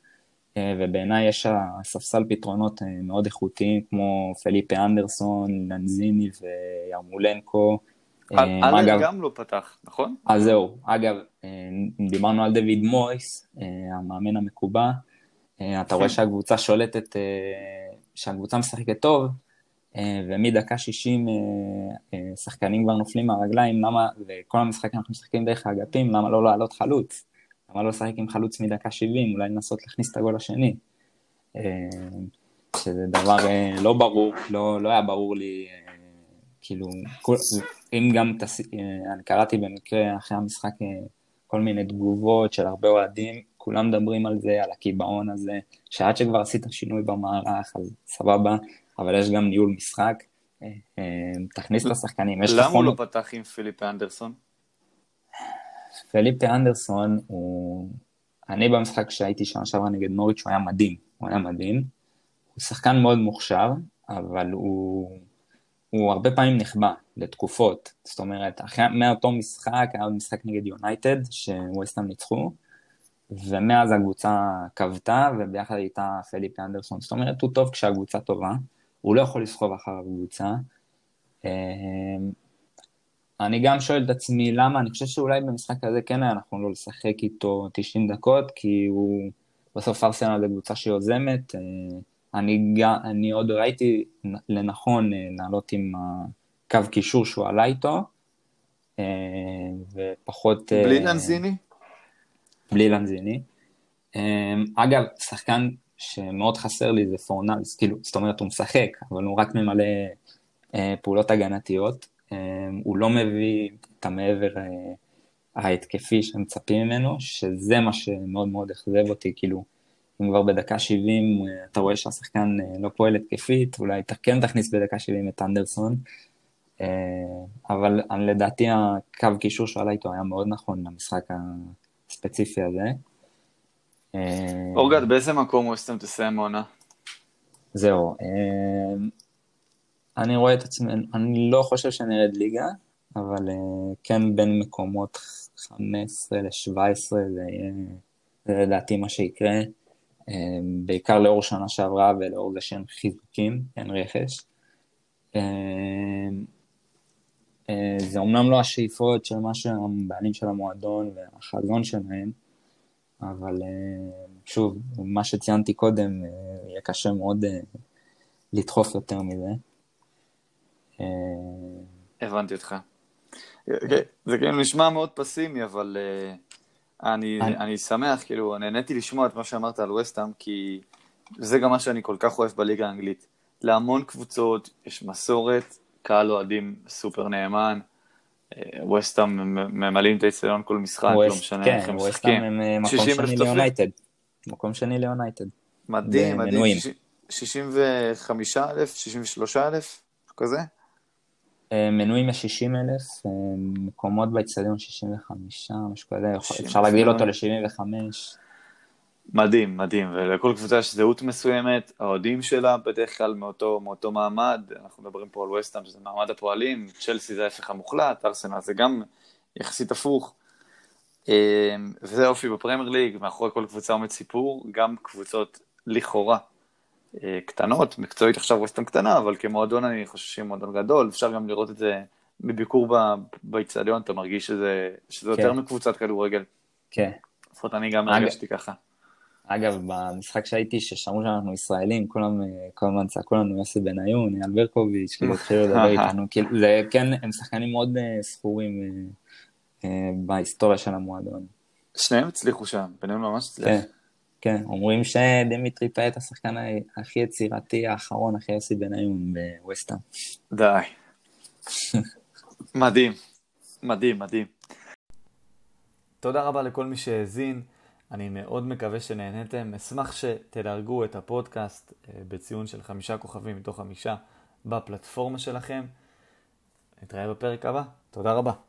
ובעיניי יש ספסל פתרונות מאוד איכותיים, כמו פליפה אנדרסון, לנזיני וירמולנקו, אלר גם לא פתח, נכון? אז זהו, אגב, דיברנו על דויד מויס, המאמן המקובע, אתה רואה שהקבוצה שולטת, שהקבוצה משחקת טוב, ומדקה 60 שחקנים כבר נופלים מהרגליים, למה, וכל המשחק אנחנו משחקים דרך האגפים, למה לא לעלות חלוץ? למה לא לשחק עם חלוץ מדקה 70, אולי לנסות להכניס את הגול השני? שזה דבר לא ברור, לא, לא היה ברור לי כאילו, אם גם, תס... אני קראתי במקרה אחרי המשחק כל מיני תגובות של הרבה אוהדים, כולם מדברים על זה, על הקיבעון הזה, שעד שכבר עשית שינוי במערך, אז סבבה, אבל יש גם ניהול משחק, תכניס את השחקנים, למה הוא לא פתח עם פיליפה אנדרסון? פיליפה אנדרסון הוא... אני במשחק שהייתי שנה שעברה נגד נוריץ', הוא היה מדהים, הוא היה מדהים. הוא שחקן מאוד מוכשר, אבל הוא... הוא הרבה פעמים נחבא לתקופות, זאת אומרת, אחרי, מאותו משחק, היה עוד משחק נגד יונייטד, שווסטהאם ניצחו, ומאז הקבוצה כבתה, וביחד איתה פליפ אנדרסון, זאת אומרת, הוא טוב כשהקבוצה טובה, הוא לא יכול לסחוב אחר הקבוצה. אני גם שואל את עצמי למה, אני חושב שאולי במשחק הזה כן היה נכון לא לשחק איתו 90 דקות, כי הוא בסוף ארסנל זה קבוצה שיוזמת, אני, אני עוד ראיתי לנכון לעלות עם הקו קישור שהוא עלה איתו, ופחות... בלי לנזיני? בלי לנזיני. אגב, שחקן שמאוד חסר לי זה פורנלס, כאילו, זאת אומרת הוא משחק, אבל הוא רק ממלא פעולות הגנתיות. הוא לא מביא את המעבר ההתקפי שמצפים ממנו, שזה מה שמאוד מאוד אכזב אותי, כאילו, אם כבר בדקה 70 אתה רואה שהשחקן לא פועל התקפית, אולי אתה כן תכניס בדקה 70 את אנדרסון, אבל לדעתי הקו קישור שעלה איתו היה מאוד נכון למשחק הספציפי הזה. אורגד, באיזה מקום ווסטהאם תסיים העונה? זהו. אה, אני רואה את עצמי, אני לא חושב שנרד ליגה, אבל אה, כן בין מקומות 15 ל-17 זה לדעתי מה שיקרה, אה, בעיקר לאור שנה שעברה ולאור זה שאין חיזוקים, אין רכש. זה אומנם לא השאיפות של מה שהבעלים של המועדון והחזון שלהם, אבל שוב, מה שציינתי קודם, יהיה קשה מאוד לדחוף יותר מזה. הבנתי אותך. זה כאילו נשמע מאוד פסימי, אבל אני, אני שמח, כאילו, נהניתי לשמוע את מה שאמרת על וסטאם, כי זה גם מה שאני כל כך אוהב בליגה האנגלית. להמון קבוצות יש מסורת, קהל אוהדים סופר נאמן, וסטאם ממלאים את האצטדיון כל משחק, לא משנה איך הם משחקים. כן, ווסטאם הם מקום שני ליונייטד. מקום שני ליונייטד. מדהים, מדהים. 65,000, 63,000, כזה? מנויים ל-60 אלף, מקומות באצטדיון 65, משהו כזה, אפשר להגדיל אותו ל-75. מדהים, מדהים, ולכל קבוצה יש זהות מסוימת, האוהדים שלה בדרך כלל מאותו, מאותו מעמד, אנחנו מדברים פה על וסטאם שזה מעמד הפועלים, צ'לסי זה ההפך המוחלט, ארסנל זה גם יחסית הפוך. וזה אופי בפרמייר ליג, מאחורי כל קבוצה עומד סיפור, גם קבוצות לכאורה אה, קטנות, מקצועית עכשיו ווסטהאם קטנה, אבל כמועדון אני חושב שהיא מועדון גדול, אפשר גם לראות את זה בביקור באיצטדיון, אתה מרגיש שזה, שזה כן. יותר מקבוצת כדורגל. כן. לפחות אני גם הרגשתי ככה. אגב, במשחק שהייתי, ששמעו שאנחנו ישראלים, כולם כל הזמן צעקו לנו יוסי בניון, אייל ברקוביץ', כאילו התחילו לדבר איתנו, כאילו, זה כן, הם שחקנים מאוד זכורים אה, אה, בהיסטוריה של המועדון. שניהם הצליחו שם, בניון ממש הצליח. כן. כן, אומרים שדמיטרי פאט השחקן הכי יצירתי האחרון אחרי יוסי בניון בווסטהאם. די. מדהים, מדהים, מדהים. תודה רבה לכל מי שהאזין, אני מאוד מקווה שנהניתם. אשמח שתדרגו את הפודקאסט אה, בציון של חמישה כוכבים מתוך חמישה בפלטפורמה שלכם. נתראה בפרק הבא, תודה רבה.